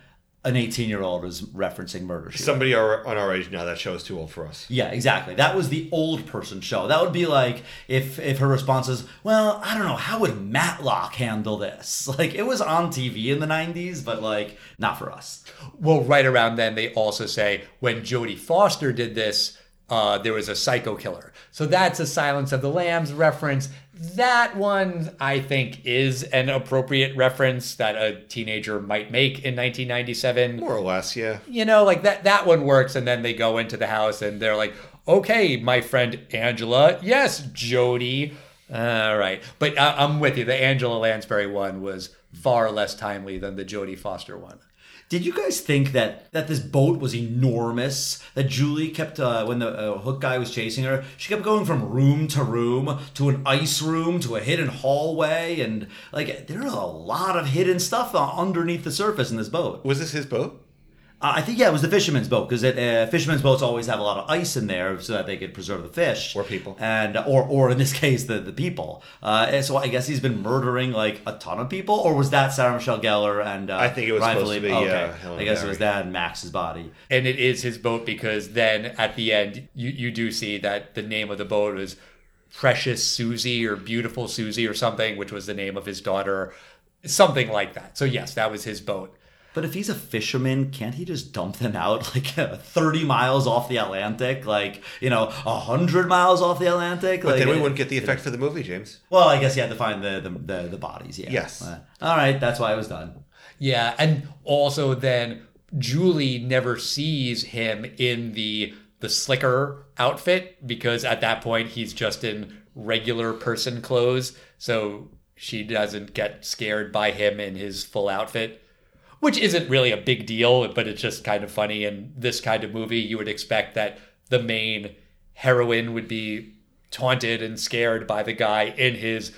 Speaker 4: an 18 year old was referencing Murder She
Speaker 5: Somebody our, on our age now, that show is too old for us.
Speaker 4: Yeah, exactly. That was the old person show. That would be like if if her response is, "Well, I don't know, how would Matlock handle this?" Like it was on TV in the 90s, but like not for us.
Speaker 2: Well, right around then, they also say when Jodie Foster did this, uh, there was a psycho killer. So that's a Silence of the Lambs reference. That one, I think, is an appropriate reference that a teenager might make in 1997.
Speaker 5: More or less, yeah.
Speaker 2: You know, like that, that one works. And then they go into the house and they're like, okay, my friend Angela. Yes, Jody. All right. But uh, I'm with you. The Angela Lansbury one was far less timely than the Jodie Foster one.
Speaker 4: Did you guys think that that this boat was enormous? That Julie kept uh, when the uh, hook guy was chasing her, she kept going from room to room to an ice room to a hidden hallway, and like there are a lot of hidden stuff uh, underneath the surface in this boat.
Speaker 5: Was this his boat?
Speaker 4: Uh, I think yeah, it was the fisherman's boat because uh, fishermen's boats always have a lot of ice in there so that they could preserve the fish
Speaker 5: Or people.
Speaker 4: and or or in this case the the people. Uh, and so I guess he's been murdering like a ton of people, or was that Sarah Michelle Gellar and uh,
Speaker 5: I think it was
Speaker 4: Ryan
Speaker 5: supposed to be,
Speaker 4: Okay.
Speaker 5: uh, Helen
Speaker 4: I guess it was that and Max's body.
Speaker 2: and it is his boat because then at the end you, you do see that the name of the boat was precious susie or beautiful susie or something which was the name of his daughter something like that so yes that was his boat
Speaker 4: But if he's a fisherman, can't he just dump them out like 30 miles off the Atlantic? Like, you know, 100 miles off the Atlantic?
Speaker 5: But
Speaker 4: like,
Speaker 5: then we
Speaker 4: uh,
Speaker 5: wouldn't get the effect for the movie, James.
Speaker 4: Well, I guess you had to find the, the, the, the bodies, yeah.
Speaker 5: Yes.
Speaker 4: Uh, all right, that's why it was done.
Speaker 2: yeah and also then julie never sees him in the the slicker outfit because at that point he's just in regular person clothes so she doesn't get scared by him in his full outfit which isn't really a big deal, but it's just kind of funny. In this kind of movie, you would expect that the main heroine would be taunted and scared by the guy in his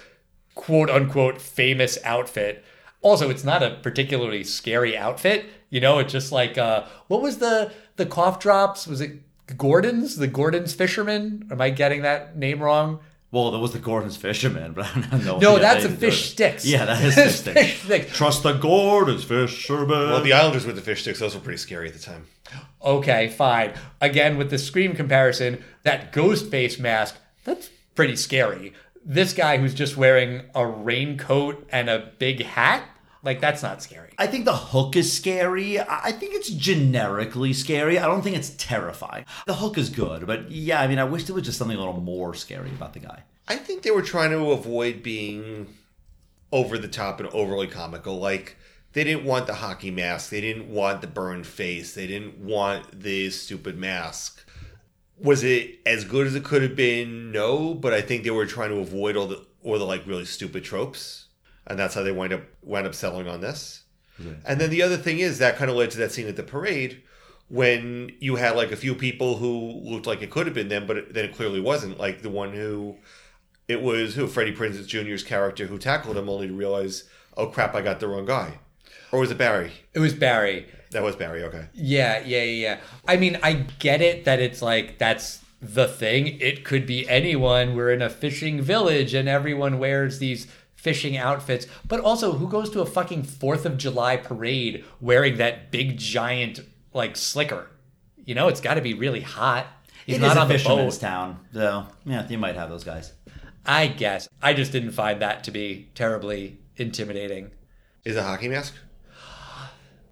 Speaker 2: quote unquote famous outfit. Also, it's not a particularly scary outfit. You know, it's just like uh, what was the the cough drops? Was it Gorton's? The Gorton's fisherman? Am I getting that name wrong?
Speaker 4: Well, there was the Gorton's fisherman, but I don't know.
Speaker 2: No, that's a fish sticks.
Speaker 4: Yeah, that is fish sticks.
Speaker 2: Fish sticks.
Speaker 4: Trust the Gorton's fisherman.
Speaker 5: Well, the Islanders with the fish sticks, those were pretty scary at the time.
Speaker 2: Okay, fine. Again, with the Scream comparison, that ghost face mask, that's pretty scary. This guy who's just wearing a raincoat and a big hat, like, that's not scary.
Speaker 4: I think the hook is scary. I I think it's generically scary. I don't think it's terrifying. The hook is good, but yeah, I mean, I wish there was just something a little more scary about the guy.
Speaker 5: I think they were trying to avoid being over the top and overly comical. Like they didn't want the hockey mask, they didn't want the burned face, they didn't want the stupid mask. Was it as good as it could have been? No, but I think they were trying to avoid all the or the like really stupid tropes, and that's how they wind up wound up settling on this. And then the other thing is that kind of led to that scene at the parade when you had like a few people who looked like it could have been them, but it, then it clearly wasn't. Like the one who it was who Freddie Prinze Jr.'s character who tackled him, only to realize, oh crap, I got the wrong guy. Or was it Barry?
Speaker 2: It was Barry.
Speaker 5: That was Barry. Okay.
Speaker 2: Yeah, yeah, yeah. yeah. I mean, I get it that it's like, that's the thing. It could be anyone. We're in a fishing village and everyone wears these fishing outfits. But also, who goes to a fucking 4th of July parade wearing that big giant, like, slicker? You know, it's got to be really hot. He's
Speaker 4: It
Speaker 2: not
Speaker 4: is a
Speaker 2: on the
Speaker 4: fisherman's
Speaker 2: boat.
Speaker 4: town, so yeah, you might have those guys.
Speaker 2: I guess. I just didn't find that to be terribly intimidating.
Speaker 5: Is a hockey mask?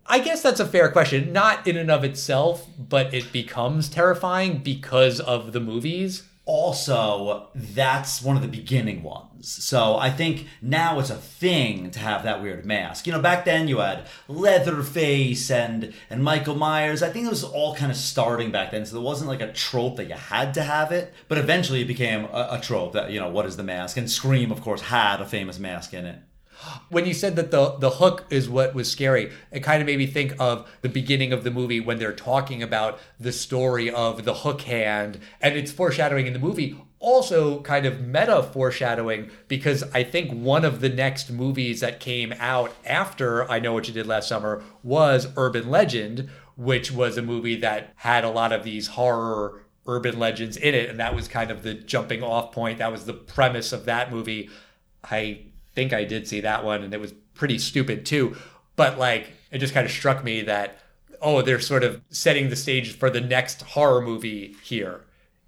Speaker 2: I guess that's a fair question. Not in and of itself, but it becomes terrifying because of the movies.
Speaker 4: Also, that's one of the beginning ones. So I think now it's a thing to have that weird mask. You know, back then you had Leatherface and and Michael Myers. I think it was all kind of starting back then. So there wasn't like a trope that you had to have it. But eventually it became a, a trope that, you know, what is the mask? And Scream, of course, had a famous mask in it.
Speaker 2: When you said that the the hook is what was scary, it kind of made me think of the beginning of the movie when they're talking about the story of the hook hand, and it's foreshadowing in the movie. Also, kind of meta foreshadowing because I think one of the next movies that came out after I Know What You Did Last Summer was Urban Legend, which was a movie that had a lot of these horror urban legends in it, and that was kind of the jumping off point. That was the premise of that movie. I think I did see that one, and it was pretty stupid too. But like, it just kind of struck me that oh, they're sort of setting the stage for the next horror movie here,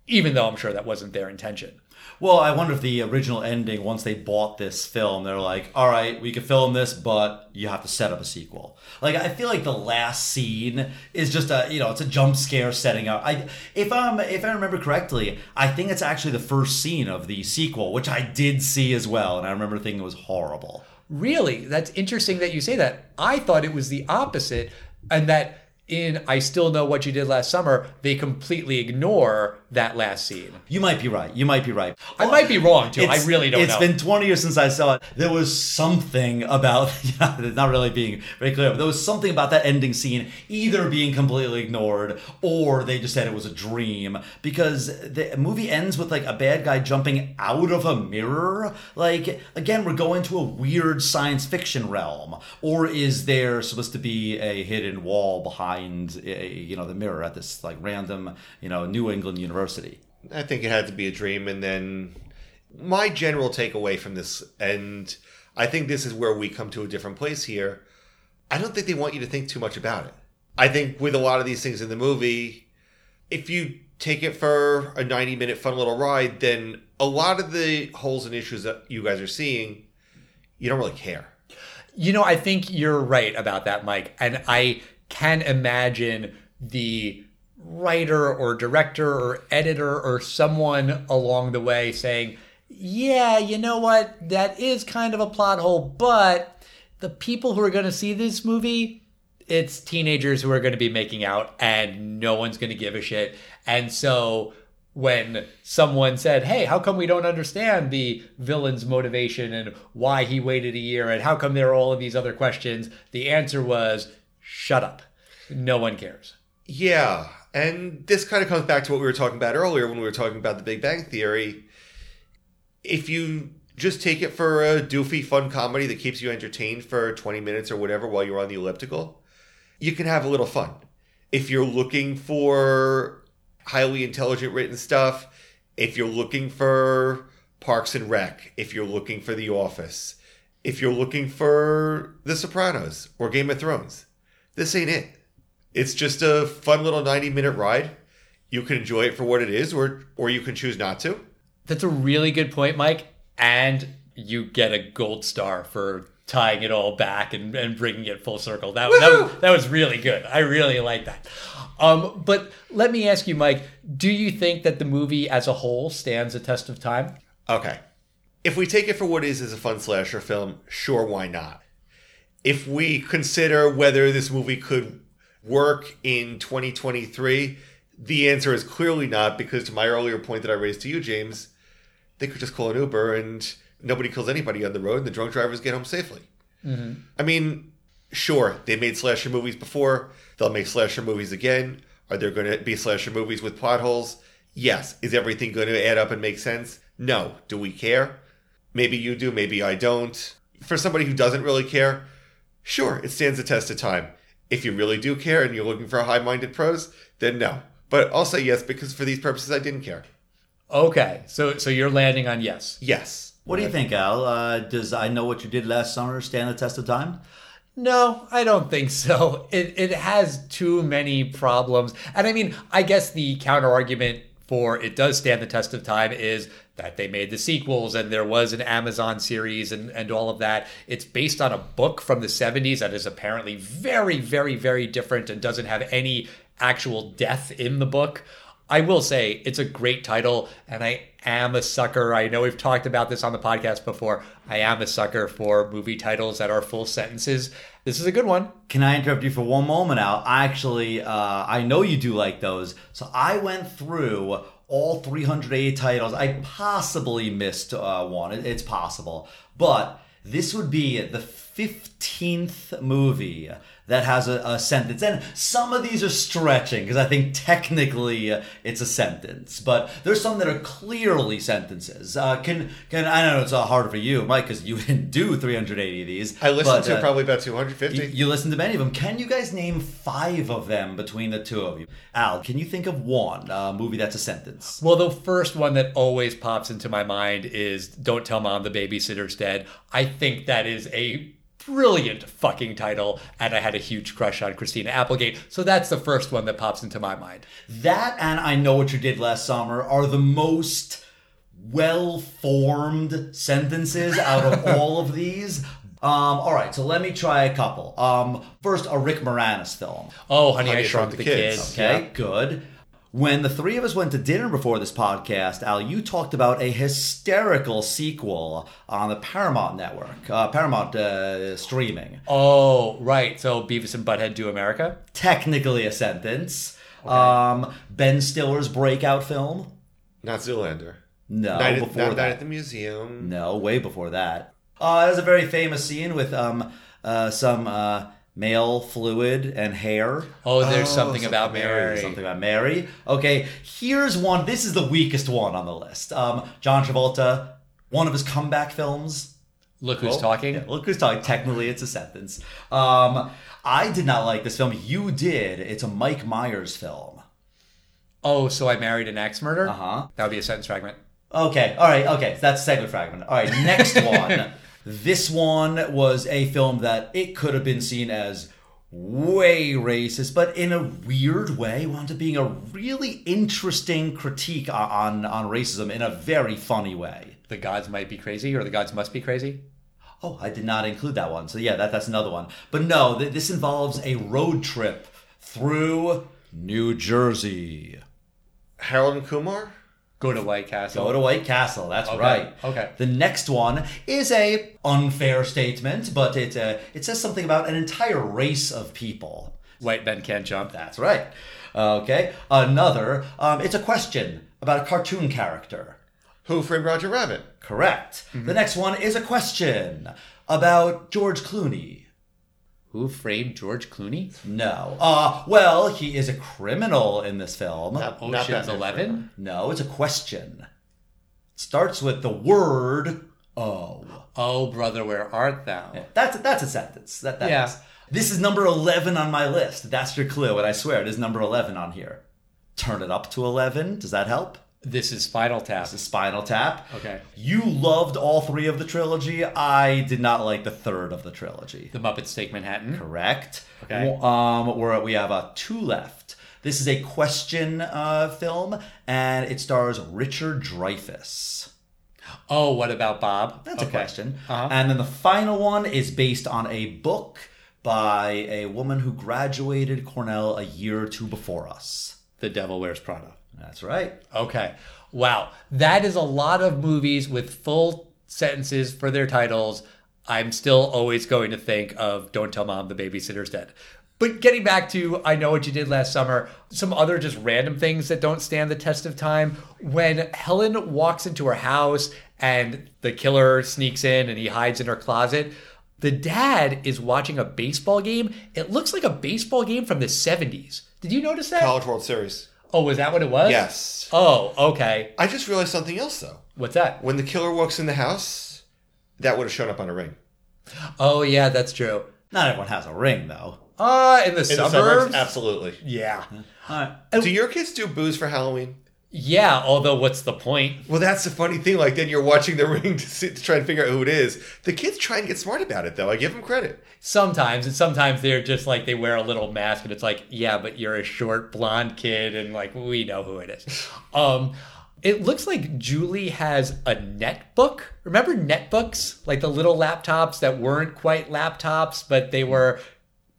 Speaker 2: even though I'm sure that wasn't their intention.
Speaker 4: Well, I wonder if the original ending, once they bought this film, they're like, all right, we can film this, but you have to set up a sequel. Like, I feel like the last scene is just a, you know, it's a jump scare setting up. I, if I'm, if I remember correctly, I think it's actually the first scene of the sequel, which I did see as well, and I remember thinking it was horrible.
Speaker 2: Really, that's interesting that you say that. I thought it was the opposite, and that in I Still Know What You Did Last Summer, they completely ignore that last scene.
Speaker 4: You might be right. You might be right.
Speaker 2: I might be wrong too. I really don't
Speaker 4: It's
Speaker 2: know.
Speaker 4: It's been 20 years since I saw it. There was something about, yeah, not really being very clear, but there was something about that ending scene either being completely ignored or they just said it was a dream because the movie ends with like a bad guy jumping out of a mirror. Like, again, we're going to a weird science fiction realm. Or is there supposed to be a hidden wall behind, eh, you know, the mirror at this like random, you know, New England university?
Speaker 5: I think it had to be a dream. And then my general takeaway from this, and I think this is where we come to a different place here. I don't think they want you to think too much about it. I think with a lot of these things in the movie, if you take it for a 90 minute fun little ride, then a lot of the holes and issues that you guys are seeing, you don't really care.
Speaker 2: You know, I think you're right about that, Mike. And I can imagine the writer or director or editor or someone along the way saying, yeah, you know what? That is kind of a plot hole, but the people who are going to see this movie, it's teenagers who are going to be making out and no one's going to give a shit. And so when someone said, Hey, how come we don't understand the villain's motivation and why he waited a year and how come there are all of these other questions? The answer was, Shut up. No one cares.
Speaker 5: Yeah, and this kind of comes back to what we were talking about earlier when we were talking about the Big Bang Theory. If you just take it for a doofy, fun comedy that keeps you entertained for 20 minutes or whatever while you're on the elliptical, you can have a little fun. If you're looking for highly intelligent written stuff, if you're looking for Parks and Rec, if you're looking for The Office, if you're looking for The Sopranos or Game of Thrones, this ain't it. It's just a fun little 90 minute ride. You can enjoy it for what it is, or or you can choose not to.
Speaker 2: That's a really good point, Mike. And you get a gold star for tying it all back and, and bringing it full circle. That, that, was, that was really good. I really like that. Um, but let me ask you, Mike, do you think that the movie as a whole stands a test of time?
Speaker 5: Okay. If we take it for what it is as a fun slasher film, sure, why not? If we consider whether this movie could work in 2023, the answer is clearly not, because to my earlier point that I raised to you, James, they could just call an Uber and nobody kills anybody on the road and the drunk drivers get home safely. Mm-hmm. I mean, sure, they made slasher movies before. They'll make slasher movies again. Are there going to be slasher movies with plot holes? Yes. Is everything going to add up and make sense? No. Do we care? Maybe you do, maybe I don't. For somebody who doesn't really care, sure, it stands the test of time. If you really do care and you're looking for high minded prose, then no. But I'll say yes because for these purposes, I didn't care.
Speaker 2: Okay, so so you're landing on yes.
Speaker 5: Yes.
Speaker 4: What do you think, Al? Uh, does I know what you did last summer stand the test of time?
Speaker 2: No, I don't think so. It it has too many problems. And I mean, I guess the counter argument for it does stand the test of time is that they made the sequels and there was an Amazon series and, and all of that. It's based on a book from the 70s that is apparently very, very, very different and doesn't have any actual death in the book. I will say it's a great title, and I am a sucker. I know we've talked about this on the podcast before. I am a sucker for movie titles that are full sentences. This is a good one.
Speaker 4: Can I interrupt you for one moment, Al? I actually, uh, I know you do like those. So I went through all 308 titles. I possibly missed uh, one. It's possible. But this would be the 15th movie that has a, a sentence. And some of these are stretching because I think technically uh, it's a sentence. But there's some that are clearly sentences. Uh, can, can I know it's uh, harder for you, Mike, because you didn't do 380 of these.
Speaker 5: I listened
Speaker 4: but,
Speaker 5: to
Speaker 4: uh,
Speaker 5: probably about 250.
Speaker 4: you, you listened to many of them. Can you guys name five of them between the two of you? Al, can you think of one uh, movie that's a sentence?
Speaker 2: Well, the first one that always pops into my mind is Don't Tell Mom the Babysitter's Dead. I think that is a brilliant fucking title, and I had a huge crush on Christina Applegate. So that's the first one that pops into my mind.
Speaker 4: That and I Know What You Did Last Summer are the most well formed sentences out of all of these. Um, all right, so let me try a couple. Um, first, a Rick Moranis film.
Speaker 2: Oh, Honey,
Speaker 5: Honey,
Speaker 2: I Shrunk the, Kids.
Speaker 4: Okay, good. When the three of us went to dinner before this podcast, Al, you talked about a hysterical sequel on the Paramount Network, uh, Paramount uh, streaming.
Speaker 2: Oh, right. So Beavis and Butthead do America?
Speaker 4: Technically a sentence. Um, ben Stiller's breakout film.
Speaker 5: Not Zoolander.
Speaker 4: No,
Speaker 5: Night,
Speaker 4: before
Speaker 5: not,
Speaker 4: that.
Speaker 5: Night at the museum.
Speaker 4: No, way before that. Uh, there's a very famous scene with um, uh, some uh, male fluid and hair.
Speaker 2: Oh, there's
Speaker 5: Oh,
Speaker 2: something
Speaker 5: something
Speaker 2: about
Speaker 5: Mary.
Speaker 2: Mary.
Speaker 4: Something about Mary. Okay, here's one. This is the weakest one on the list. Um, John Travolta, one of his comeback films.
Speaker 2: Look who's
Speaker 4: Oh,
Speaker 2: talking.
Speaker 4: yeah, look who's talking. Technically, it's a sentence. Um, I did not like this film. You did. It's a Mike Myers film.
Speaker 2: Oh, so I married an axe murder?
Speaker 4: Uh-huh.
Speaker 2: That would be a sentence fragment.
Speaker 4: Okay, all right, okay, so that's a segment fragment. All right, next one. This one was a film that it could have been seen as way racist, but in a weird way, wound up being a really interesting critique on on racism in a very funny way.
Speaker 2: The gods might be crazy, or the gods must be crazy.
Speaker 4: Oh, I did not include that one. So yeah, that, that's another one. But no, th- this involves a road trip through New Jersey.
Speaker 5: Harold and Kumar.
Speaker 2: Go to White Castle.
Speaker 4: Go to White Castle. That's
Speaker 2: Okay,
Speaker 4: right.
Speaker 2: okay.
Speaker 4: The next one is a unfair statement, but it uh, it says something about an entire race of people.
Speaker 2: White men can't jump.
Speaker 4: That's right. Okay. Another. Um, it's a question about a cartoon character.
Speaker 5: Who framed Roger Rabbit?
Speaker 4: Correct.
Speaker 2: Mm-hmm.
Speaker 4: The next one is a question about George Clooney.
Speaker 2: Who framed George Clooney?
Speaker 4: No. Uh, well, he is a criminal in this film.
Speaker 5: Not- not
Speaker 2: Ocean's
Speaker 5: Batman
Speaker 2: Eleven?
Speaker 4: No, it's a question. Starts with the word "oh."
Speaker 2: Oh, brother, where art thou?
Speaker 4: That's that's a sentence. That, that
Speaker 2: Yeah.
Speaker 4: is. This is number eleven on my list. That's your clue, and I swear it is number eleven on here. Turn it up to eleven. Does that help?
Speaker 2: This is Spinal Tap.
Speaker 4: The Spinal Tap.
Speaker 2: Okay.
Speaker 4: You loved all three of the trilogy. I did not like the third of the trilogy.
Speaker 2: The Muppets Take Manhattan.
Speaker 4: Correct.
Speaker 2: Okay.
Speaker 4: Um, where we have uh, two left. This is a question uh, film, and it stars Richard Dreyfuss.
Speaker 2: Oh, what about Bob?
Speaker 4: That's a question.
Speaker 2: Uh-huh.
Speaker 4: And then the final one is based on a book by a woman who graduated Cornell a year or two before us.
Speaker 2: The Devil Wears Prada.
Speaker 4: That's right.
Speaker 2: Okay. Wow. That is a lot of movies with full sentences for their titles. I'm still always going to think of Don't Tell Mom the Babysitter's Dead. But getting back to I Know What You Did Last Summer, some other just random things that don't stand the test of time. When Helen walks into her house and the killer sneaks in and he hides in her closet, the dad is watching a baseball game. It looks like a baseball game from the 70s. Did you notice that?
Speaker 5: College World Series.
Speaker 2: Oh, was that what it was?
Speaker 5: Yes.
Speaker 2: Oh, okay.
Speaker 5: I just realized something else though.
Speaker 2: What's that?
Speaker 5: When the killer walks in the house, that would have shown up on a ring.
Speaker 2: Oh, yeah, that's true.
Speaker 4: Not everyone has a ring, though.
Speaker 2: Uh, in the
Speaker 5: In the
Speaker 2: suburbs?
Speaker 5: suburbs, absolutely.
Speaker 2: Yeah.
Speaker 4: All right.
Speaker 5: Do your kids do boos for Halloween?
Speaker 2: Yeah, although what's the point?
Speaker 5: Well, that's the funny thing. Like, then you're watching the ring to, see, to try and figure out who it is. The kids try and get smart about it, though. I give them credit.
Speaker 2: Sometimes, and sometimes they're just like they wear a little mask, and it's like, yeah, but you're a short blonde kid, and like we know who it is. Um, it looks like Julie has a netbook. Remember netbooks, like the little laptops that weren't quite laptops, but they were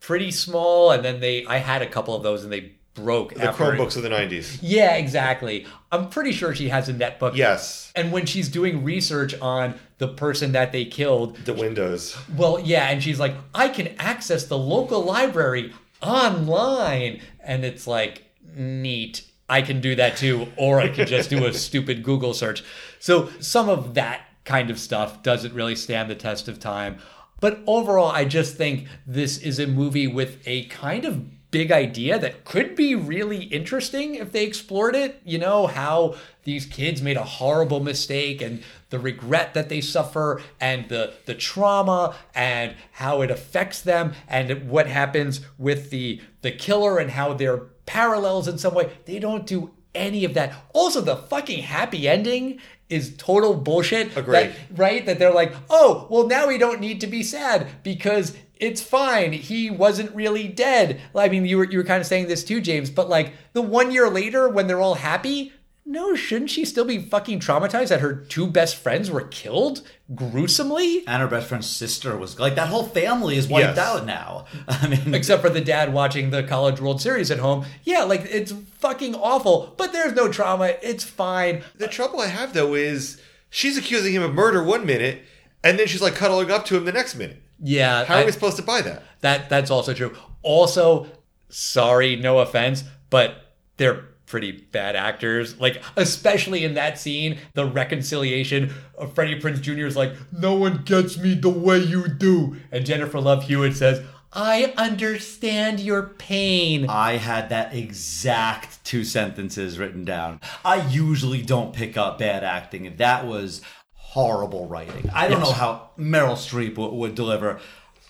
Speaker 2: pretty small, and then they. I had a couple of those, and they broke.
Speaker 5: The
Speaker 2: after-
Speaker 5: Chromebooks of the 90s.
Speaker 2: Yeah, exactly. I'm pretty sure she has a netbook.
Speaker 5: Yes.
Speaker 2: And when she's doing research on the person that they killed,
Speaker 5: The Windows.
Speaker 2: well, yeah, and she's like, I can access the local library online. And it's like, neat. I can do that too, or I can just do a stupid Google search. So some of that kind of stuff doesn't really stand the test of time. But overall, I just think this is a movie with a kind of big idea that could be really interesting if they explored it. You know, how these kids made a horrible mistake and the regret that they suffer and the the trauma and how it affects them and what happens with the the killer and how they're parallels in some way. They don't do any of that. Also, the fucking happy ending is total bullshit.
Speaker 5: Agreed.
Speaker 2: That- right? That they're like, oh, well, now we don't need to be sad because it's fine. He wasn't really dead. I mean, you were you were kind of saying this too, James. But like the one year later, when they're all happy, no, shouldn't she still be fucking traumatized that her two best friends were killed gruesomely?
Speaker 4: And her best friend's sister was like that whole family is wiped
Speaker 5: Yes.
Speaker 4: out now. I mean,
Speaker 2: Except for the dad watching the College World Series at home. Yeah, like it's fucking awful, but there's no trauma. It's fine.
Speaker 5: The trouble I have though is she's accusing him of murder one minute, and then she's like cuddling up to him the next minute.
Speaker 2: Yeah,
Speaker 5: How are we supposed to buy that?
Speaker 2: That that's also true. Also, sorry, no offense, but they're pretty bad actors. Like especially in that scene, the reconciliation of Freddie Prinze Jr. is like, "No one gets me the way you do," and Jennifer Love Hewitt says, "I understand your pain."
Speaker 4: I had that exact two sentences written down. I usually don't pick up bad acting, and that was horrible writing. I don't know how Meryl Streep w- would deliver.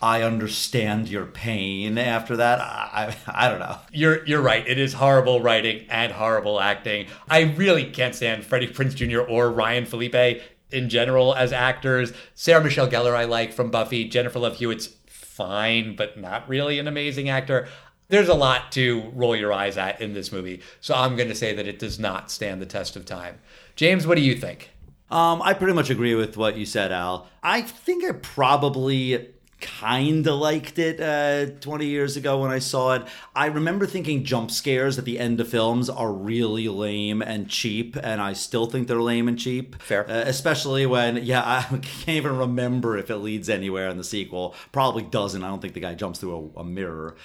Speaker 4: I understand your pain after that. I, I, I don't know.
Speaker 2: You're you're right. It is horrible writing and horrible acting. I really can't stand Freddie Prinze Jr. or Ryan Phillippe in general as actors. Sarah Michelle Gellar I like from Buffy. Jennifer Love Hewitt's fine, but not really an amazing actor. There's a lot to roll your eyes at in this movie, so I'm going to say that it does not stand the test of time. James, what do you think?
Speaker 4: Um, I pretty much agree with what you said, Al. I think I probably kind of liked it uh, 20 years ago when I saw it. I remember thinking jump scares at the end of films are really lame and cheap, and I still think they're lame and cheap.
Speaker 2: Fair.
Speaker 4: Uh, especially when, yeah, I can't even remember if it leads anywhere in the sequel. Probably doesn't. I don't think the guy jumps through a, a mirror.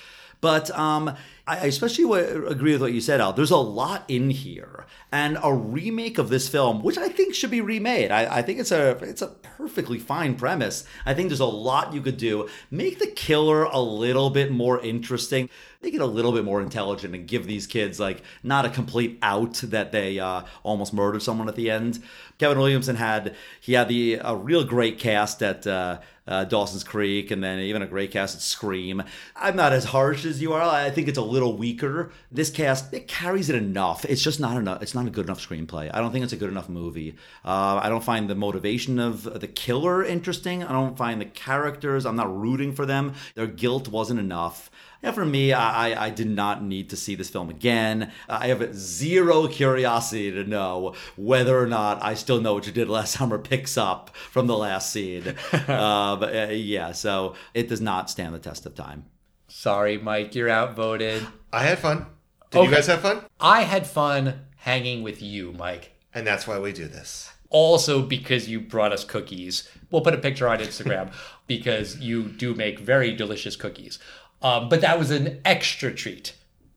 Speaker 4: But um, I especially agree with what you said, Al. There's a lot in here, and a remake of this film, which I think should be remade. I, I think it's a it's a perfectly fine premise. I think there's a lot you could do. Make the killer a little bit more interesting. Make get a little bit more intelligent, and give these kids like not a complete out that they uh, almost murdered someone at the end. Kevin Williamson had he had the a real great cast at. Uh, uh, Dawson's Creek, and then even a great cast at Scream. I'm not as harsh as you are. I think it's a little weaker. This cast it carries it enough. It's just not enough. It's not a good enough screenplay. I don't think it's a good enough movie. Uh, I don't find the motivation of the killer interesting. I don't find the characters. I'm not rooting for them. Their guilt wasn't enough. Yeah, for me, I, I- I did not need to see this film again. I have zero curiosity to know whether or not I still know what you did last summer picks up from the last scene. uh, but uh, yeah, so it does not stand the test of time.
Speaker 2: Sorry, Mike, you're outvoted.
Speaker 5: I had fun. Did you guys have fun?
Speaker 2: I had fun hanging with you, Mike.
Speaker 5: And that's why we do this.
Speaker 2: also because you brought us cookies. We'll put a picture on Instagram because you do make very delicious cookies. Um, but that was an extra treat.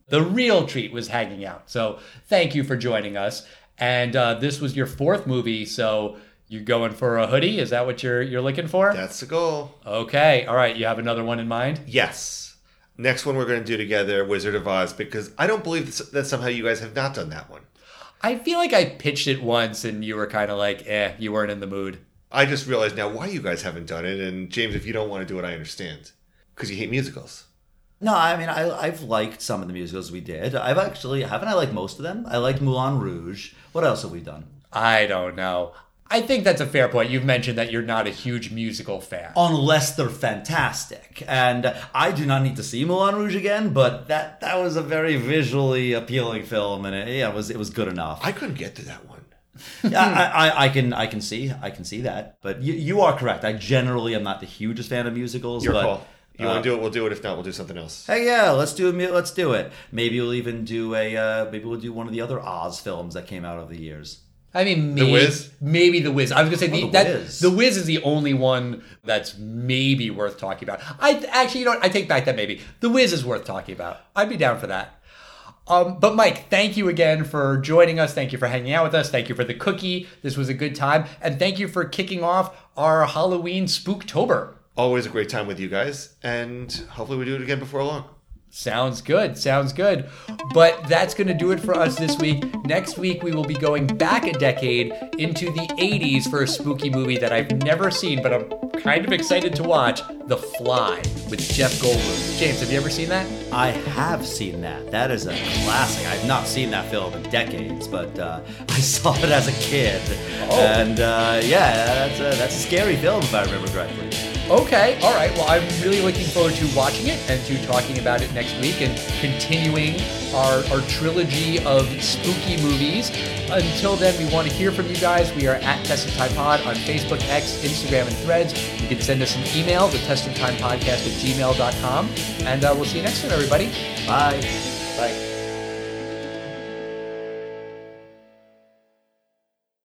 Speaker 2: The real treat was hanging out. So thank you for joining us. And uh, this was your fourth movie, so you're going for a hoodie. Is that what you're you're looking for?
Speaker 5: That's the goal.
Speaker 2: Okay. All right. You have another one in mind.
Speaker 5: Yes. Next one we're going to do together, Wizard of Oz, because I don't believe that somehow you guys have not done that one.
Speaker 2: I feel like I pitched it once, and you were kind of like, "Eh, you weren't in the mood."
Speaker 5: I just realized now why you guys haven't done it. And James, if you don't want to do it, I understand. Because you hate musicals.
Speaker 4: No, I mean I, I've liked some of the musicals we did. I've actually haven't I liked most of them. I liked Moulin Rouge. What else have we done?
Speaker 2: I don't know. I think that's a fair point. You've mentioned that you're not a huge musical fan.
Speaker 4: unless they're fantastic. And I do not need to see Moulin Rouge again, but that that was a very visually appealing film, and it, yeah, it was it was good enough.
Speaker 5: I couldn't get to that one.
Speaker 4: Yeah, I, I, I can I can see I can see that, but you, you are correct. I generally am not the hugest fan of musicals.
Speaker 5: Your
Speaker 4: but,
Speaker 5: call. You
Speaker 4: uh,
Speaker 5: want to do it? We'll do it. If not, we'll do something else.
Speaker 4: Hey, yeah, let's do a mu- let's do it. Maybe we'll even do a uh, maybe we'll do one of the other Oz films that came out over the years.
Speaker 2: I mean, maybe, the
Speaker 5: Wiz?
Speaker 2: Maybe the Wiz. I was gonna say the,
Speaker 4: Oh, The
Speaker 2: that,
Speaker 4: Wiz.
Speaker 2: the Wiz is the only one that's maybe worth talking about. I actually, you know, what? I take back that maybe the Wiz is worth talking about. I'd be down for that. Um, but Mike, thank you again for joining us. Thank you for hanging out with us. Thank you for the cookie. This was a good time, and thank you for kicking off our Halloween Spooktober.
Speaker 5: Always a great time with you guys, and hopefully we do it again before long.
Speaker 2: Sounds good. Sounds good. But that's going to do it for us this week. Next week, we will be going back a decade into the 80s for a spooky movie that I've never seen, but I'm kind of excited to watch The Fly with Jeff Goldblum. James, have you ever seen that?
Speaker 4: I have seen that. That is a classic. I've not seen that film in decades, but uh, I saw it as a kid,
Speaker 2: Oh.
Speaker 4: and uh, yeah, that's a, that's a scary film if I remember correctly.
Speaker 2: Okay, all right. Well, I'm really looking forward to watching it and to talking about it next week and continuing our, our trilogy of spooky movies. Until then, we want to hear from you guys. We are at Test of Time Pod on Facebook, X, Instagram, and Threads. You can send us an email, the Test of Time Podcast at gmail.com. And uh, we'll see you next time, everybody.
Speaker 4: Bye.
Speaker 5: Bye.